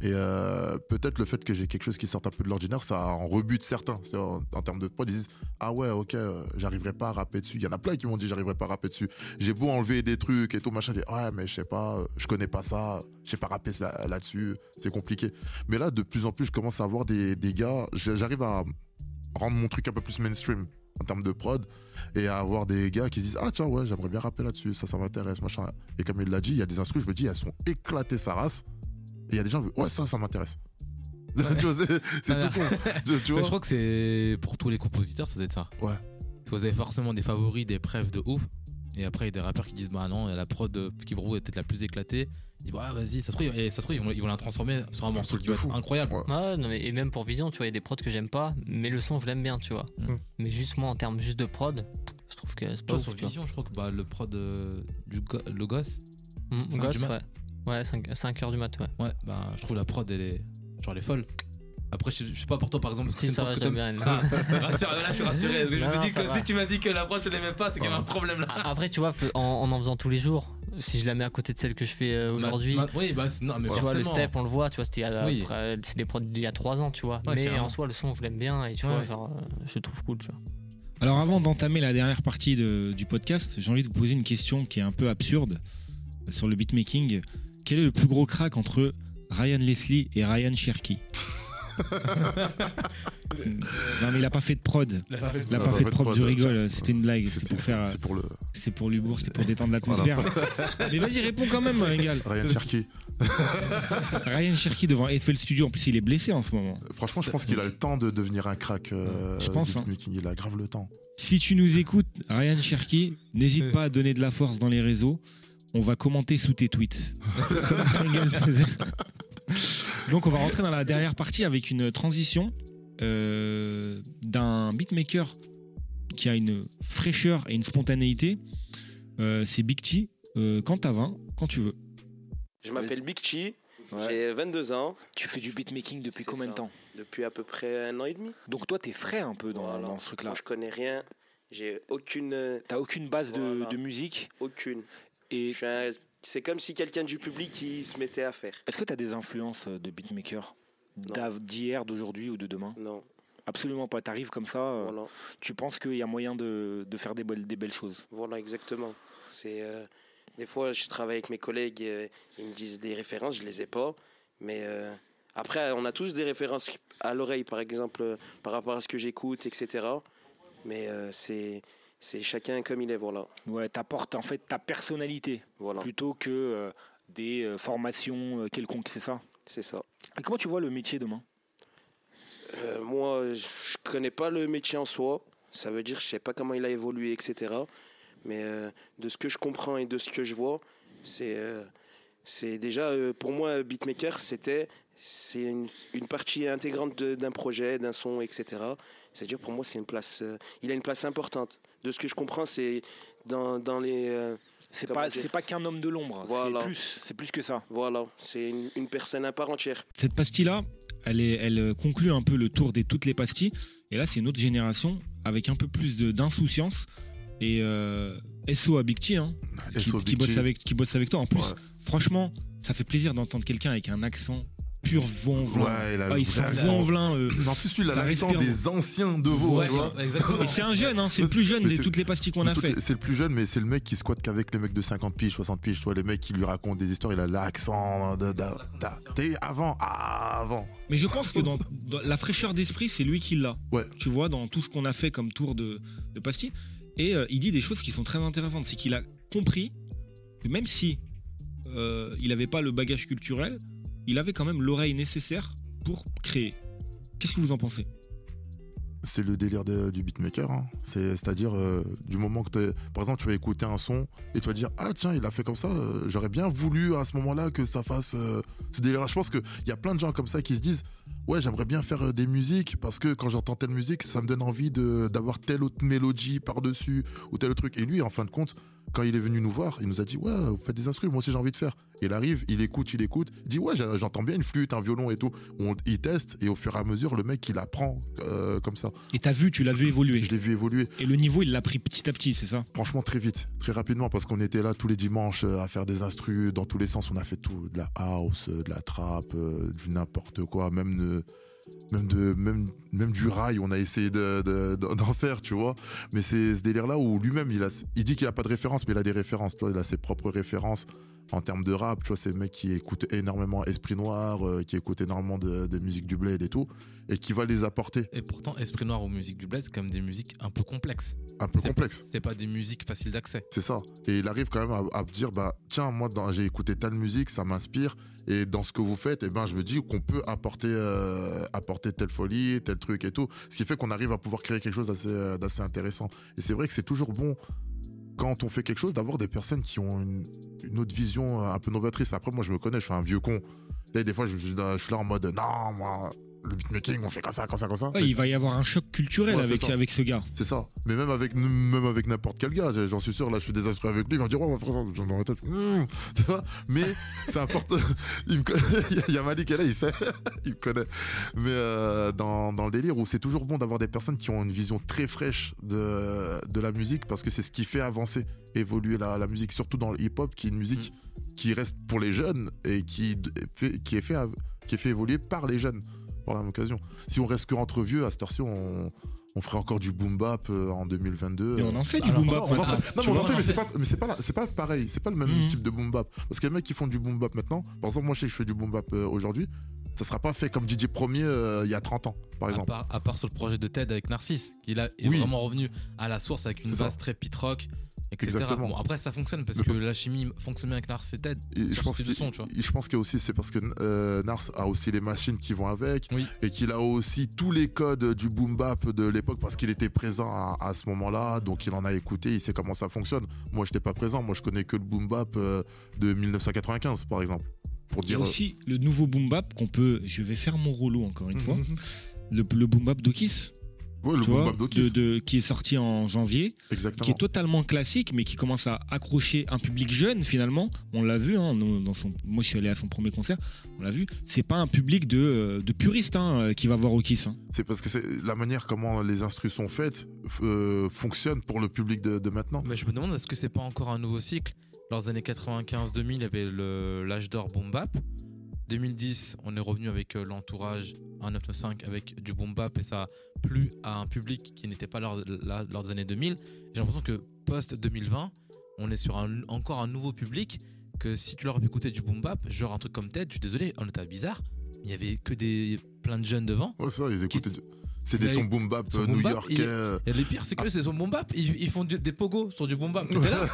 Et euh, peut-être le fait que j'ai quelque chose qui sorte un peu de l'ordinaire, ça en rebute certains. En, termes de prod, ils disent Ah ouais, ok, euh, j'arriverai pas à rapper dessus. Il y en a plein qui m'ont dit J'arriverai pas à rapper dessus. J'ai beau enlever des trucs et tout, machin. dis, Ouais, mais je sais pas, je connais pas ça, je sais pas rapper là- là-dessus, c'est compliqué. Mais là, de plus en plus, je commence à avoir des, gars, j'arrive à rendre mon truc un peu plus mainstream en termes de prod et à avoir des gars qui se disent ah tiens ouais j'aimerais bien rapper là-dessus ça ça m'intéresse machin et comme il l'a dit il y a des instrus je me dis elles sont éclatées sa race et il y a des gens ouais ça ça m'intéresse tu vois, c'est tout con tu, tu Mais vois Je crois que c'est pour tous les compositeurs, ça doit être ça. Ouais. Vous avez forcément des favoris, des preuves de ouf. Et après, il y a des rappeurs qui disent Bah non, il y a la prod euh, qui pour vous est peut-être la plus éclatée. Ils disent Ouais, vas-y, ça se trouve, et ça se trouve ils, vont, ils vont la transformer sur un morceau qui va être incroyable. Ouais, non, mais, et même pour Vision, tu vois, il y a des prods que j'aime pas, mais le son, je l'aime bien, tu vois. Mm. Mais juste moi, en termes juste de prod, je trouve que c'est pas ouf, sur. Vision, je crois que bah, le prod euh, du go-. Mm, cinq Ghost, du mat. ouais. Ouais, 5, heures du mat, ouais. Ouais, bah, je trouve la prod, elle est, genre, elle est folle. Après, je, je sais pas pour toi, par exemple, parce que Si, c'est une prod que j'aime t'aimes. bien. Ah, rassure, là, je suis rassuré. je me Non, suis dit ça que va. si tu m'as dit que la prod, je l'aimais pas, c'est qu'il y avait un problème là. Après, tu vois, en, en en faisant tous les jours, si je la mets à côté de celle que je fais euh, Ma- aujourd'hui, ma- oui, bah, c'est- non, mais tu vois, le step, on le voit, tu vois, c'était Oui. après, c'est des prods d'il y a 3 ans, tu vois. Ouais, mais carrément. en soi, le son, je l'aime bien et tu Ouais, vois, genre, euh, je le trouve cool, tu vois. Alors avant d'entamer la dernière partie de- du podcast, j'ai envie de vous poser une question qui est un peu absurde euh, sur le beatmaking. Quel est le plus gros crack entre Ryan Leslie et Ryan Cherky Non mais il a pas fait de prod. Il a pas fait de prod. pas fait de prod, je rigole, c'était une blague, c'était C'était- pour faire... c'est pour le C'est pour l'humour, c'était pour détendre l'atmosphère. Mais vas-y, réponds quand même, Engal. Ryan Cherky Ryan Cherky devant Eiffel Studio, en plus il est blessé en ce moment. franchement je pense qu'il a le temps de devenir un crack euh, Je pense, hein. il a grave le temps Si tu nous écoutes, Ryan Cherky, n'hésite pas à donner de la force dans les réseaux. On va commenter sous tes tweets. Comme Engal faisait. Donc on va rentrer dans la dernière partie avec une transition euh, d'un beatmaker qui a une fraîcheur et une spontanéité. Euh, c'est Big T. Euh, quand t'as 20, quand tu veux. Je m'appelle Big Chi, j'ai 22 ans. Tu fais du beatmaking depuis combien de temps Depuis à peu près un an et demi. Donc toi, t'es frais un peu dans, Voilà. dans ce truc-là. Moi, je connais rien. J'ai aucune. euh, T'as aucune base de musique. Aucune. Et un- C'est comme si quelqu'un du public qui se mettait à faire. est-ce que t'as des influences de beatmaker d'hier, d'aujourd'hui ou de demain? Non. Absolument pas. T'arrives comme ça. euh, Voilà. Tu penses qu'il y a moyen de, de faire des belles, des belles choses? Voilà, exactement. C'est euh, des fois, je travaille avec mes collègues, euh, ils me disent des références, je les ai pas, mais euh, après, on a tous des références à l'oreille, par exemple, par rapport à ce que j'écoute, etc. Mais euh, c'est c'est chacun comme il est, voilà. Ouais, t'apportes en fait ta personnalité Voilà. plutôt que euh, des euh, formations euh, quelconques, c'est ça? C'est ça. Et comment tu vois le métier demain? Euh, moi, je connais pas le métier en soi. Ça veut dire, je sais pas comment il a évolué, etc. Mais de ce que je comprends et de ce que je vois, c'est c'est déjà pour moi beatmaker, c'était c'est une, une partie intégrante d'un projet, d'un son, etc. C'est-à-dire pour moi, c'est une place. euh, il a une place importante. De ce que je comprends, c'est dans, dans les. euh, C'est pas, dire c'est pas qu'un homme de l'ombre, Voilà. c'est plus, c'est plus que ça. Voilà, c'est une, une personne à part entière. Cette pastille-là, elle, est, elle conclut un peu le tour des toutes les pastilles. Et là, c'est une autre génération avec un peu plus de- d'insouciance Et euh, SO à Big T, hein, qui, qui bosse avec, qui bosse avec toi. En plus, Ouais. franchement, ça fait plaisir d'entendre quelqu'un avec un accent pur Vonvelin. Ouais, il a Ah, le il vrai sent accent. Vonvelin. euh, En plus, lui, il a l'accent des anciens de Vaud, Ouais, tu vois. Et c'est un jeune, hein, c'est le plus jeune Mais de toutes les pastilles qu'on a fait. C'est le plus jeune, mais c'est le mec qui squatte qu'avec les mecs de 50 piges, 60 piges. Tu vois, les mecs qui lui racontent des histoires, il a l'accent de- t'es avant, ah, avant. Mais je pense que dans, dans la fraîcheur d'esprit, c'est lui qui l'a. Ouais. Tu vois, dans tout ce qu'on a fait comme tour de, de pastilles. Et euh, il dit des choses qui sont très intéressantes. C'est qu'il a compris que même si euh, il n'avait pas le bagage culturel, il avait quand même l'oreille nécessaire pour créer. Qu'est-ce que vous en pensez? C'est le délire du beatmaker. hein. C'est- C'est-à-dire, euh, du moment que Par exemple, tu vas écouter un son et tu vas dire Ah, tiens, il a fait comme ça. euh, J'aurais bien voulu à ce moment-là que ça fasse euh, ce délire-là. Je pense qu'il y a plein de gens comme ça qui se disent Ouais, j'aimerais bien faire des musiques parce que quand j'entends telle musique, ça me donne envie d'avoir telle autre mélodie par-dessus ou tel autre truc. Et lui, en fin de compte, quand il est venu nous voir, il nous a dit Ouais, vous faites des instruments, moi aussi j'ai envie de faire. Il arrive, il écoute, il écoute, il dit Ouais, j'entends bien une flûte, un violon et tout. On, il teste et au fur et à mesure, le mec, il apprend euh, comme ça. Et t'as vu, tu l'as vu évoluer. Je l'ai vu évoluer. Et le niveau, il l'a pris petit à petit, c'est ça? Franchement, très vite, très rapidement, parce qu'on était là tous les dimanches euh, à faire des instrus dans tous les sens. On a fait tout, de la house, euh, de la trap, euh, du n'importe quoi, même de, même de, même, du rail. On a essayé de- de- de- d'en faire, tu vois. Mais c'est ce délire-là où lui-même, il a, il dit qu'il a pas de référence, mais il a des références. Tu il a ses propres références en termes de rap. Tu vois, c'est le mec qui écoute énormément Esprit Noir, euh, qui écoute énormément de, de musique du bled et tout, et qui va les apporter. Et pourtant, Esprit Noir ou musique du bled, c'est quand même des musiques un peu complexes. Un peu C'est- complexe. C'est pas des musiques faciles d'accès. C'est ça. Et il arrive quand même à, à me dire, bah, tiens, moi, j'ai écouté telle musique, ça m'inspire. Et dans ce que vous faites, eh ben, je me dis qu'on peut apporter, euh, apporter telle folie, tel truc et tout. Ce qui fait qu'on arrive à pouvoir créer quelque chose euh, d'assez intéressant. Et c'est vrai que c'est toujours bon, quand on fait quelque chose, d'avoir des personnes qui ont une, une autre vision euh, un peu novatrice. Après, moi, je me connais, je suis un vieux con. Des fois, je suis là en mode, non, moi, le beatmaking, on fait comme ça, comme ça, comme ça. Ouais, Il va y avoir un choc culturel Ouais, avec, avec ce gars. C'est ça. Mais même avec, même avec n'importe quel gars, j'en suis sûr, là, je fais des instruments avec lui, il va dire, ouais, on va faire ça. Dans ma tête, tu vois. Mais c'est important. il me connaît. Il y a- Malik est là, il sait. il me connaît. Mais euh, dans, dans le délire où c'est toujours bon d'avoir des personnes qui ont une vision très fraîche de, de la musique parce que c'est ce qui fait avancer, évoluer la, la musique, surtout dans le hip-hop, qui est une musique qui reste pour les jeunes et qui, fait, qui, est fait, qui est fait évoluer par les jeunes par la même occasion. Si on reste que entre vieux, à cette heure-ci, on, on ferait encore du boom bap euh, en 2022. Et on en fait du boom bap non, mais on en fait, mais c'est pas, mais c'est pas, la- c'est pas pareil, c'est pas le même Mhm. type de boom bap. Parce qu'il y a des mecs qui font du boom bap maintenant. Par exemple, moi je sais que je fais du boom bap euh, aujourd'hui. Ça sera pas fait comme DJ Premier euh, il y a 30 ans, par À exemple. part, à part sur le projet de Ted avec Narcisse, qui là est Oui. vraiment revenu à la source avec une base très pit rock, etc. Exactement. Bon, après, ça fonctionne parce que la chimie fonctionne bien avec Narcisse et Ted. Et je pense type que de son, tu vois. je pense que aussi c'est parce que euh, Nars a aussi les machines qui vont avec et qu'il a aussi tous les codes du boom bap de l'époque parce qu'il était présent à, à ce moment-là donc il en a écouté il sait comment ça fonctionne moi j'étais pas présent moi je connais que le boom bap euh, de 1995 par exemple pour Il y a dire aussi le nouveau boom bap qu'on peut. Je vais faire mon rouleau encore une fois. Le, le boom bap d'Okis. Ouais, le vois, de- de- qui est sorti en janvier, Exactement. qui est totalement classique, mais qui commence à accrocher un public jeune finalement. On l'a vu, hein, nous, dans son, moi je suis allé à son premier concert, on l'a vu. C'est pas un public de, euh, de puristes hein, euh, qui va voir Okis. hein. C'est parce que c'est la manière comment les instrus sont faites euh, fonctionne pour le public de, de maintenant. Mais je me demande, est-ce que c'est pas encore un nouveau cycle? Dans les années 95-2000, il y avait l'âge d'or boom bap. 2010, on est revenu avec euh, l'entourage 1995 avec du boom bap et ça a plu à un public qui n'était pas lors, là- lors des années 2000. J'ai l'impression que post 2020, on est sur un- encore un nouveau public que si tu leur as écouté du boom bap, genre un truc comme Ted, je suis désolé, on était bizarre, il y avait que des plein de jeunes devant. Ouais, ça, ils. C'est des Mais sons boom bap new-yorkais. euh, Et le pire, c'est que c'est son boom bap. Ils, ils font du- des pogos sur du boom bap. T'étais là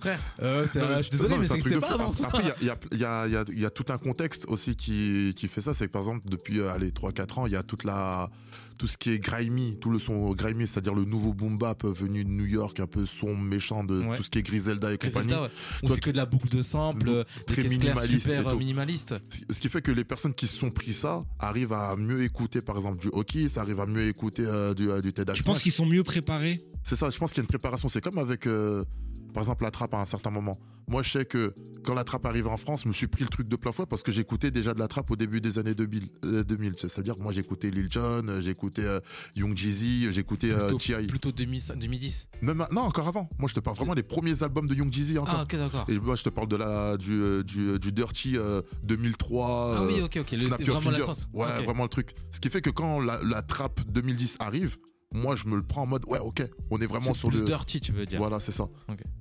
Frère, euh, Non, mais je suis désolé, non, mais de c'était pas avant. Après, il y a- y y, y, tout un contexte aussi qui, qui fait ça. C'est que par exemple, depuis euh, allez, 3-4 ans, il y a toute la, tout ce qui est grimy, tout le son grimy, c'est-à-dire le nouveau boom bap venu de New York, un peu son méchant de Ouais. tout ce qui est Griselda et compagnie. Griselda, ouais. Où Toi, c'est que de la boucle de sample, très minimaliste super minimalistes. Ce qui fait que les personnes qui se sont pris ça arrivent à mieux écouter, par exemple, du hockey, ça arrive à mieux écouter euh, du, euh, du TEDx. Je pense qu'ils sont mieux préparés. C'est ça, je pense qu'il y a une préparation. C'est comme avec, euh, par exemple la trappe à un certain moment. Moi, je sais que quand la trappe arrivait en France, je me suis pris le truc de plein fouet parce que j'écoutais déjà de la trappe au début des années 2000. euh, 2000. C'est-à-dire que moi, j'écoutais Lil Jon, euh, j'écoutais euh, Young Jeezy, j'écoutais euh, Plutôt, T.I. plutôt 2000 2010. Même, non, encore avant. Moi, je te parle vraiment des premiers albums de Young Jeezy encore. Ah, ok, d'accord. Et moi, je te parle de la, du, euh, du, du Dirty euh, 2003. Ah oui, euh, ok, ok, le- Snap vraiment Finger. Ouais, vraiment le truc. Ce qui fait que quand la, la trappe 2010 arrive, moi, je me le prends en mode, ouais, ok, on est vraiment sur plus le. dirty, tu veux dire. Voilà, c'est ça.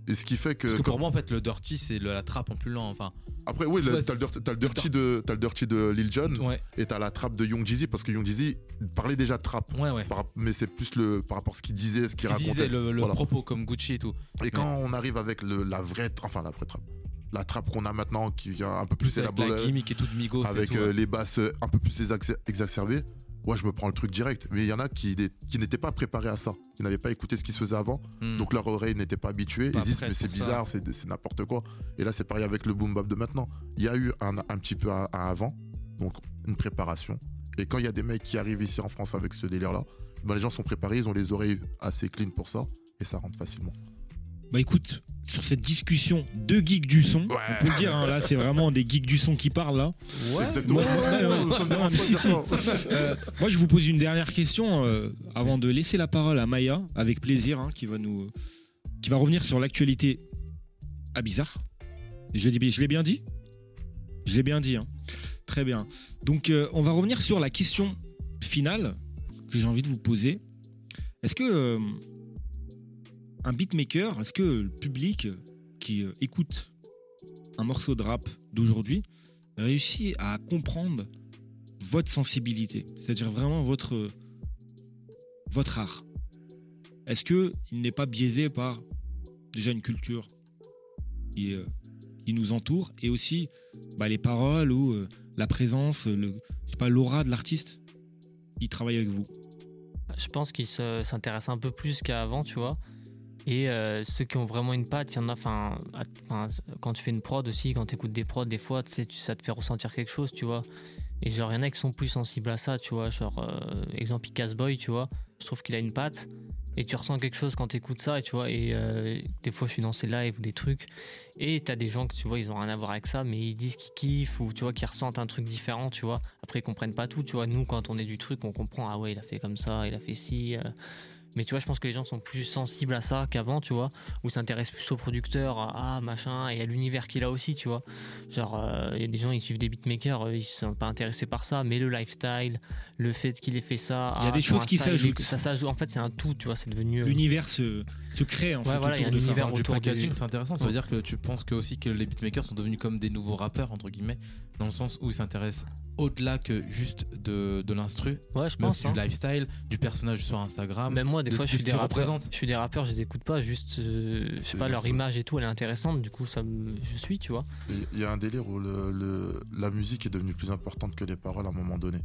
Et ce qui fait que. Parce que pour moi, en fait, le dirty, c'est la trappe en plus lent. Enfin. Après, oui, t'as le, dirty- de, t'as le dirty de Lil Jon Ouais. et t'as la trappe de Young Jeezy parce que Young Jeezy parlait déjà de trap. Ouais, ouais. Par- mais c'est plus le, par rapport à ce qu'il disait, ce qu'il Qui racontait. disait le, le Voilà. propos comme Gucci et tout. Et quand on arrive avec le, la vraie, enfin la vraie trappe, la trappe qu'on a maintenant qui vient un peu plus Avec la élaborée, gimmick et tout de Migos et avec tout, euh, les basses euh, un peu plus exac- exacerbées, ouais, je me prends le truc direct. Mais il y en a qui, n'é- qui n'étaient pas préparés à ça, qui n'avaient pas écouté ce qui se faisait avant, Hmm. donc leur oreille n'était pas habituée. Pas Ils disent mais c'est bizarre, c'est c'est n'importe quoi. Et là c'est pareil avec le boom bap de maintenant. Il y a eu un, un petit peu un, un avant, donc une préparation. Et quand il y a des mecs qui arrivent ici en France avec ce délire-là, ben, les gens sont préparés, ils ont les oreilles assez clean pour ça, et ça rentre facilement. Bah écoute, sur cette discussion de geeks du son, on peut le dire, hein, là c'est vraiment des geeks du son qui parlent là. Ouais. Exactement. Moi, je vous pose une dernière question euh, avant de laisser la parole à Maya, avec plaisir, hein, qui va nous, qui va revenir sur l'actualité à bizarre. Je l'ai dit- je l'ai bien dit? Je l'ai bien dit. hein. Très bien. Donc euh, on va revenir sur la question finale que j'ai envie de vous poser. Est-ce que euh, un beatmaker, est-ce que le public qui euh, écoute un morceau de rap d'aujourd'hui réussit à comprendre votre sensibilité, c'est-à-dire vraiment votre votre art? Est-ce que il n'est pas biaisé par déjà une culture qui, euh, qui nous entoure et aussi bah, les paroles ou euh, la présence, le, je sais pas, l'aura de l'artiste qui travaille avec vous? Je pense qu'ils se- s'intéressent un peu plus qu'avant, tu vois. Et euh, ceux qui ont vraiment une patte, il y en a. Quand tu fais une prod aussi, quand tu écoutes des prods, des fois, ça te fait ressentir quelque chose, tu vois. Et genre, il y en a qui sont plus sensibles à ça, tu vois. Genre, euh, exemple, Icas Boy, tu vois. Je trouve qu'il a une patte. Et tu ressens quelque chose quand tu écoutes ça, et tu vois. Et euh, des fois, je suis dans ces lives ou des trucs. Et t'as des gens que tu vois, ils ont rien à voir avec ça, mais ils disent qu'ils kiffent ou tu vois, qu'ils ressentent un truc différent, tu vois. Après, ils comprennent pas tout, tu vois. Nous, quand on est du truc, on comprend, ah ouais, il a fait comme ça, il a fait ci. Mais tu vois, je pense que les gens sont plus sensibles à ça qu'avant, tu vois, ou s'intéressent plus au producteur, à ah, machin, et à l'univers qu'il a aussi, tu vois. Genre, euh, il y a des gens, ils suivent des beatmakers, euh, ils sont pas intéressés par ça, mais le lifestyle, le fait qu'il ait fait ça. Il y a ah, des choses qui s'ajoutent. Ça s'ajoute, en fait, c'est un tout, tu vois, c'est devenu. euh, L'univers se, se crée en Ouais, fait voilà, il y a autour un de ça. univers du autour packaging, du- c'est intéressant. Ça veut dire que tu penses que aussi que les beatmakers sont devenus comme des nouveaux rappeurs entre guillemets, dans le sens où ils s'intéressent au-delà que juste de, de l'instru. Ouais, je mais pense, aussi hein. du lifestyle, du personnage sur Instagram. Même moi, des de- fois, de je suis des rappeurs. Je suis des rappeurs, je les écoute pas, juste, euh, je sais pas, leur ça. image et tout, elle est intéressante, du coup, ça me- je suis, tu vois. Il y a un délire où le, le- la musique est devenue plus importante que les paroles à un moment donné.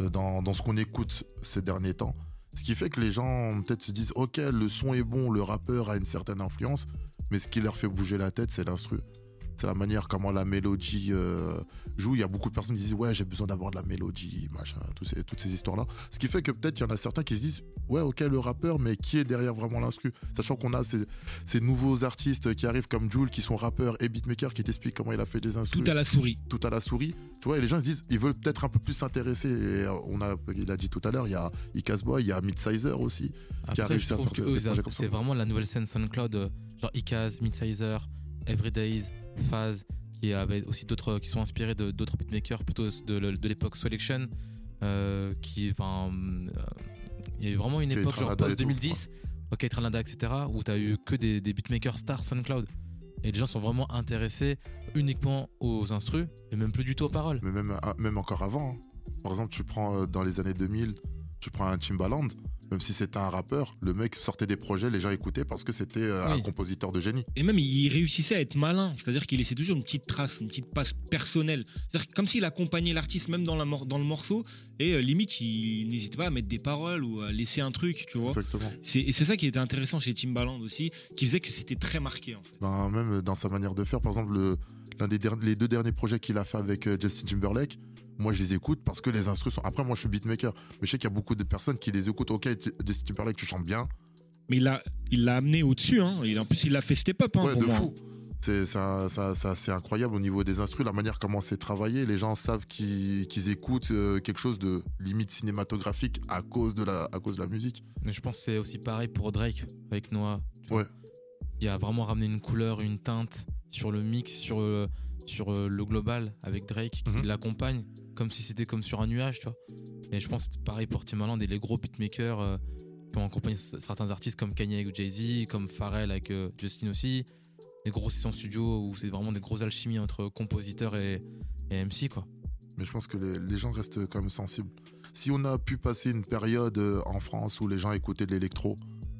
Euh, Dans, dans ce qu'on écoute ces derniers temps. Ce qui fait que les gens peut-être se disent Ok, le son est bon, le rappeur a une certaine influence, mais ce qui leur fait bouger la tête, c'est l'instru. C'est la manière comment la mélodie euh, joue. Il y a beaucoup de personnes qui disent Ouais, j'ai besoin d'avoir de la mélodie, machin, ces- toutes ces histoires-là. Ce qui fait que peut-être il y en a certains qui se disent Ouais, ok, le rappeur, mais qui est derrière vraiment l'instru? Sachant qu'on a ces, ces nouveaux artistes qui arrivent comme Jules, qui sont rappeurs et beatmakers, qui t'expliquent comment il a fait des instruments. Tout à la souris. Tout à la souris. Tu vois, et les gens se disent, ils veulent peut-être un peu plus s'intéresser. Et euh, on a, il a dit tout à l'heure, il y a Icas Boy, il y a Midsizer aussi, qui a réussi à faire que des eux, projets comme ça. c'est vraiment la nouvelle scène SoundCloud, euh, genre Ikaz, Midsizer, Everydays, Phase, qui avait aussi d'autres qui sont inspirés de d'autres beatmakers plutôt de, l'époque Selection, euh, qui, enfin, euh, il y a eu vraiment une époque genre post tout, 2010, ok Tralanda, etc., où t'as eu que des, des beatmakers stars SoundCloud. Et les gens sont vraiment intéressés uniquement aux instrus et même plus du tout aux paroles. Mais même, ah, même encore avant. hein. Par exemple, tu prends euh, dans les années 2000, tu prends un Timbaland, même si c'était un rappeur, le mec sortait des projets, les gens écoutaient parce que c'était euh, un compositeur de génie. Et même, il réussissait à être malin, c'est-à-dire qu'il laissait toujours une petite trace, une petite passe personnelle. C'est-à-dire comme s'il accompagnait l'artiste même dans, la mor- dans le morceau, et euh, limite, il n'hésitait pas à mettre des paroles ou à laisser un truc, tu vois. Exactement. C'est- Et c'est ça qui était intéressant chez Timbaland aussi, qui faisait que c'était très marqué en fait. Ben, même dans sa manière de faire, par exemple, le, l'un des les deux derniers projets qu'il a fait avec euh, Justin Timberlake, moi je les écoute parce que les instrus sont. Après, moi je suis beatmaker, mais je sais qu'il y a beaucoup de personnes qui les écoutent. Ok, J- Justin Timberlake, tu chantes bien. Mais il a, il l'a amené au-dessus. Hein. Il, en plus, il l'a fait step up hein, Ouais, pour de moi. fou. C'est ça, ça, ça- c'est incroyable au niveau des instrus, la manière comment c'est travaillé. Les gens savent qu'ils qu'ils écoutent euh, quelque chose de limite cinématographique à cause de la, à cause de la musique. Mais je pense que c'est aussi pareil pour Drake avec Noah. Ouais. Il a vraiment ramené une couleur, une teinte sur le mix, sur, euh, sur euh, le global avec Drake Mhm. qui l'accompagne, comme si c'était comme sur un nuage, tu vois. Et je pense que c'est pareil pour Timbaland et les gros beatmakers euh, qui ont accompagné certains artistes comme Kanye avec Jay-Z, comme Pharrell avec euh, Justin aussi. Des grosses sessions studio où c'est vraiment des grosses alchimies entre compositeurs et, et MC, quoi. Mais je pense que les, les gens restent quand même sensibles. Si on a pu passer une période euh, en France où les gens écoutaient de l'électro,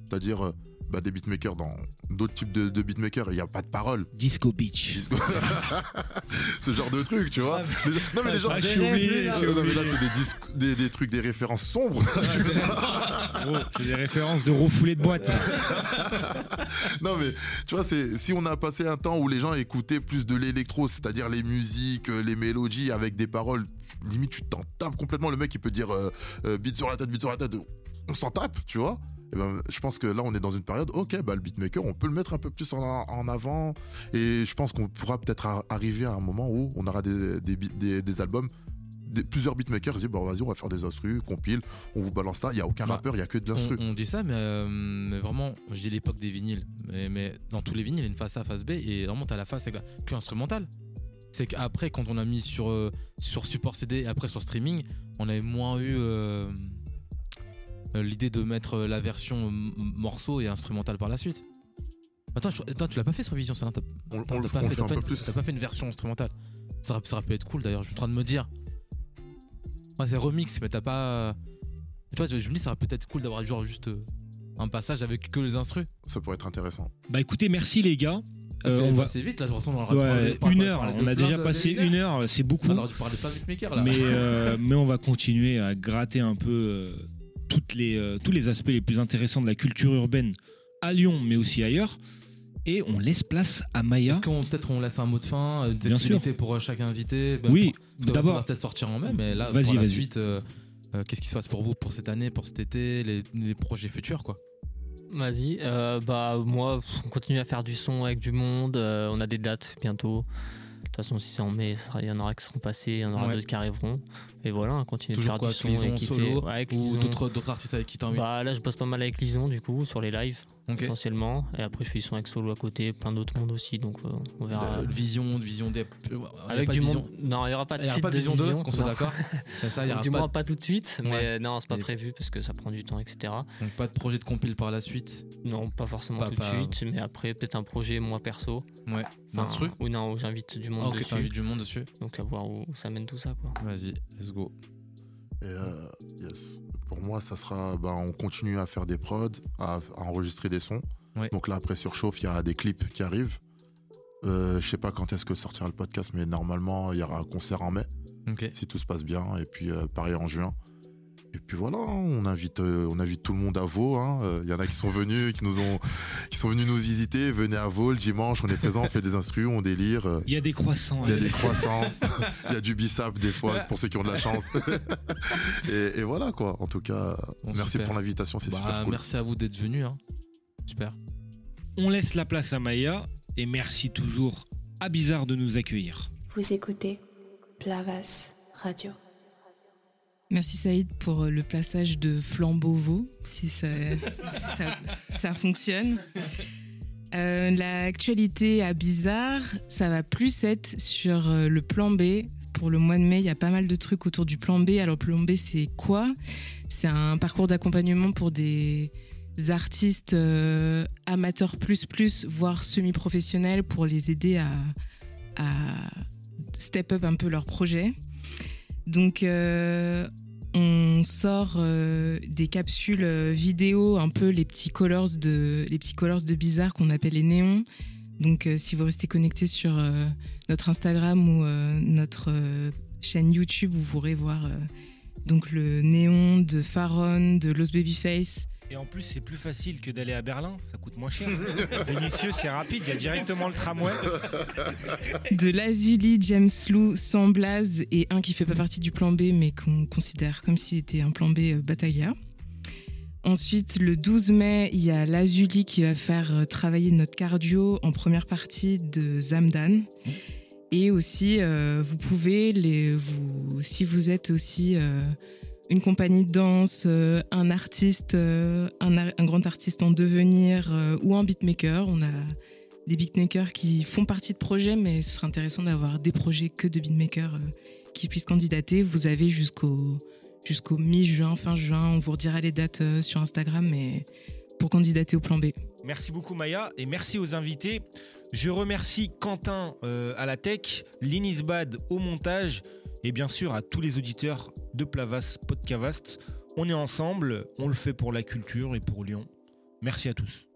c'est-à-dire bah, des beatmakers dans d'autres types de, de beatmakers, il n'y a pas de parole. Disco Beach. Ce genre de truc, tu vois. Non, mais les gens. Ah, je suis oublié, Non, mais là, c'est des, des, des trucs, des références sombres. C'est des références de refoulés de boîte. non mais tu vois c'est si on a passé un temps où les gens écoutaient plus de l'électro c'est-à-dire les musiques euh, les mélodies avec des paroles limite tu t'en tapes complètement le mec il peut dire euh, euh, beat sur la tête beat sur la tête on s'en tape tu vois et ben, je pense que là on est dans une période ok bah le beatmaker on peut le mettre un peu plus en, en avant et je pense qu'on pourra peut-être ar- arriver à un moment où on aura des, des, des- des albums des- plusieurs beatmakers se disent bon vas-y on va faire des instrus compile on vous balance ça il y a aucun Bah, rappeur il y a que de l'instru On, on dit ça, mais, euh, mais vraiment, je dis l'époque des vinyles. Mais, mais dans tous les vinyles, il y a une face A, face B, et vraiment, t'as la face avec la que instrumentale. C'est qu'après, quand on a mis sur, euh, sur support CD et après sur streaming, on avait moins eu euh, l'idée de mettre la version morceau et instrumentale par la suite. Attends, je- attends, tu l'as pas fait sur Vision, ça T'as on, t'as on le- pas, pas peu une- plus t'as pas fait une version instrumentale. Ça, aurait- ça aurait pu être cool d'ailleurs, je suis en train de me dire. Ouais, c'est remix, mais t'as pas. Tu vois, je je me dis, ça aurait peut-être cool d'avoir genre juste euh, un passage avec que les instrus. ça pourrait être intéressant Bah écoutez, merci les gars. Ah, Euh, on va passé vite là, je ressens dans le Ouais, une heure. On a déjà passé une heure, c'est beaucoup. Dû parler de plein de beatmakers là. Mais, euh, mais on va continuer à gratter un peu euh, toutes les, euh, tous les aspects les plus intéressants de la culture urbaine à Lyon, mais aussi ailleurs. Et on laisse place à Maya. Est-ce qu'on peut-être on laisse un mot de fin, euh, des Bien sûr. activités pour euh, chaque invité? Même Oui, ça d'abord- va peut-être sortir en mai, mais là Vas-y, pour la vas-y. suite, euh, euh, qu'est-ce qui se passe pour vous pour cette année, pour cet été, les, les projets futurs quoi? Vas-y, euh, bah moi, on continue à faire du son avec du monde. euh, on a des dates bientôt. De toute façon, si c'est en mai, il y en aura qui seront passés, il y en aura Ouais. d'autres qui arriveront. Et voilà, on continue de faire quoi, du son. Lison et kiffer. solo Ouais, avec ou d'autres d'autres artistes avec qui envie Bah là, je bosse pas mal avec Lison du coup sur les lives Essentiellement. Et après, je fais du son avec solo à côté, plein d'autres mondes aussi. Donc euh, on verra. De- de vision, de vision des. euh, Avec pas du de monde. Non, il n'y aura pas de y aura pas de vision 2, qu'on soit d'accord ça, il y aura Du pas moins de- pas tout de suite, mais Ouais. non, c'est pas Et- prévu parce que ça prend du temps, etc. Donc pas de projet de compile par la suite Non, pas forcément Pas- tout pas- de suite, mais après peut-être un projet moi perso. Ouais, d'instru Ou non, où j'invite du monde Ah, ok, dessus. t'invites du monde dessus. Donc à voir où, où ça mène tout ça quoi. Vas-y, let's go. Et euh, yes. Pour moi, ça sera. Ben, on continue à faire des prods, à, à enregistrer des sons. Ouais. Donc là, après Surchauffe, il y a des clips qui arrivent. Euh, je sais pas quand est-ce que sortira le podcast, mais normalement, il y aura un concert en mai. Si tout se passe bien. Et puis, euh, pareil en juin. Et puis voilà, hein, on invite, euh, on invite tout le monde à Vaux. hein. Euh, Il y en a qui sont venus, qui nous ont, qui sont venus nous visiter. Venez à Vaux le dimanche, on est présent, on fait des instrus, on délire. euh, Il y a des croissants. il y a allez. des croissants, il y a du bissap des fois pour ceux qui ont de la chance. et, et voilà quoi. En tout cas, Bon, merci super. pour l'invitation, c'est Bah, super cool. Merci à vous d'être venus. Hein. Super. On laisse la place à Maya. Et merci toujours à Bizarre de nous accueillir. Vous écoutez Plavas Radio. Merci Saïd pour euh, le passage de Flambeau si ça, si ça, ça fonctionne. Euh, L'actualité à Bizarre, ça va plus être sur euh, le plan B. Pour le mois de mai, il y a pas mal de trucs autour du plan B. Alors, plan B, c'est quoi? C'est un parcours d'accompagnement pour des artistes euh, amateurs plus plus, voire semi-professionnels, pour les aider à, à step up un peu leur projet. Donc, euh, on sort euh, des capsules euh, vidéo, un peu les petits colors de, les bizarre qu'on appelle les néons. Donc, euh, si vous restez connecté sur notre Instagram ou notre chaîne YouTube, vous pourrez voir donc le néon de Faron, de Los Babyface. Et en plus, c'est plus facile que d'aller à Berlin, ça coûte moins cher. Vénitieux, c'est rapide, il y a directement le tramway. de Lazuli, James Lou, sans Blaze et un qui fait pas partie du plan B mais qu'on considère comme s'il était un plan B euh, Battaglia. Ensuite, le 12 mai, il y a Lazuli qui va faire euh, travailler notre cardio en première partie de Zamdan. Et aussi, euh, vous pouvez, les, vous, si vous êtes aussi une compagnie de danse, euh, un artiste, euh, un, grand artiste en devenir euh, ou un beatmaker, on a des beatmakers qui font partie de projets, mais ce serait intéressant d'avoir des projets que de beatmakers qui puissent candidater. Vous avez jusqu'au mi-juin, fin juin, on vous redira les dates sur Instagram, mais pour candidater au plan B. Merci beaucoup Maya et merci aux invités. Je remercie Quentin à la tech, Linisbad au montage et bien sûr à tous les auditeurs de Plavas Podcavast. On est ensemble, on le fait pour la culture et pour Lyon. Merci à tous.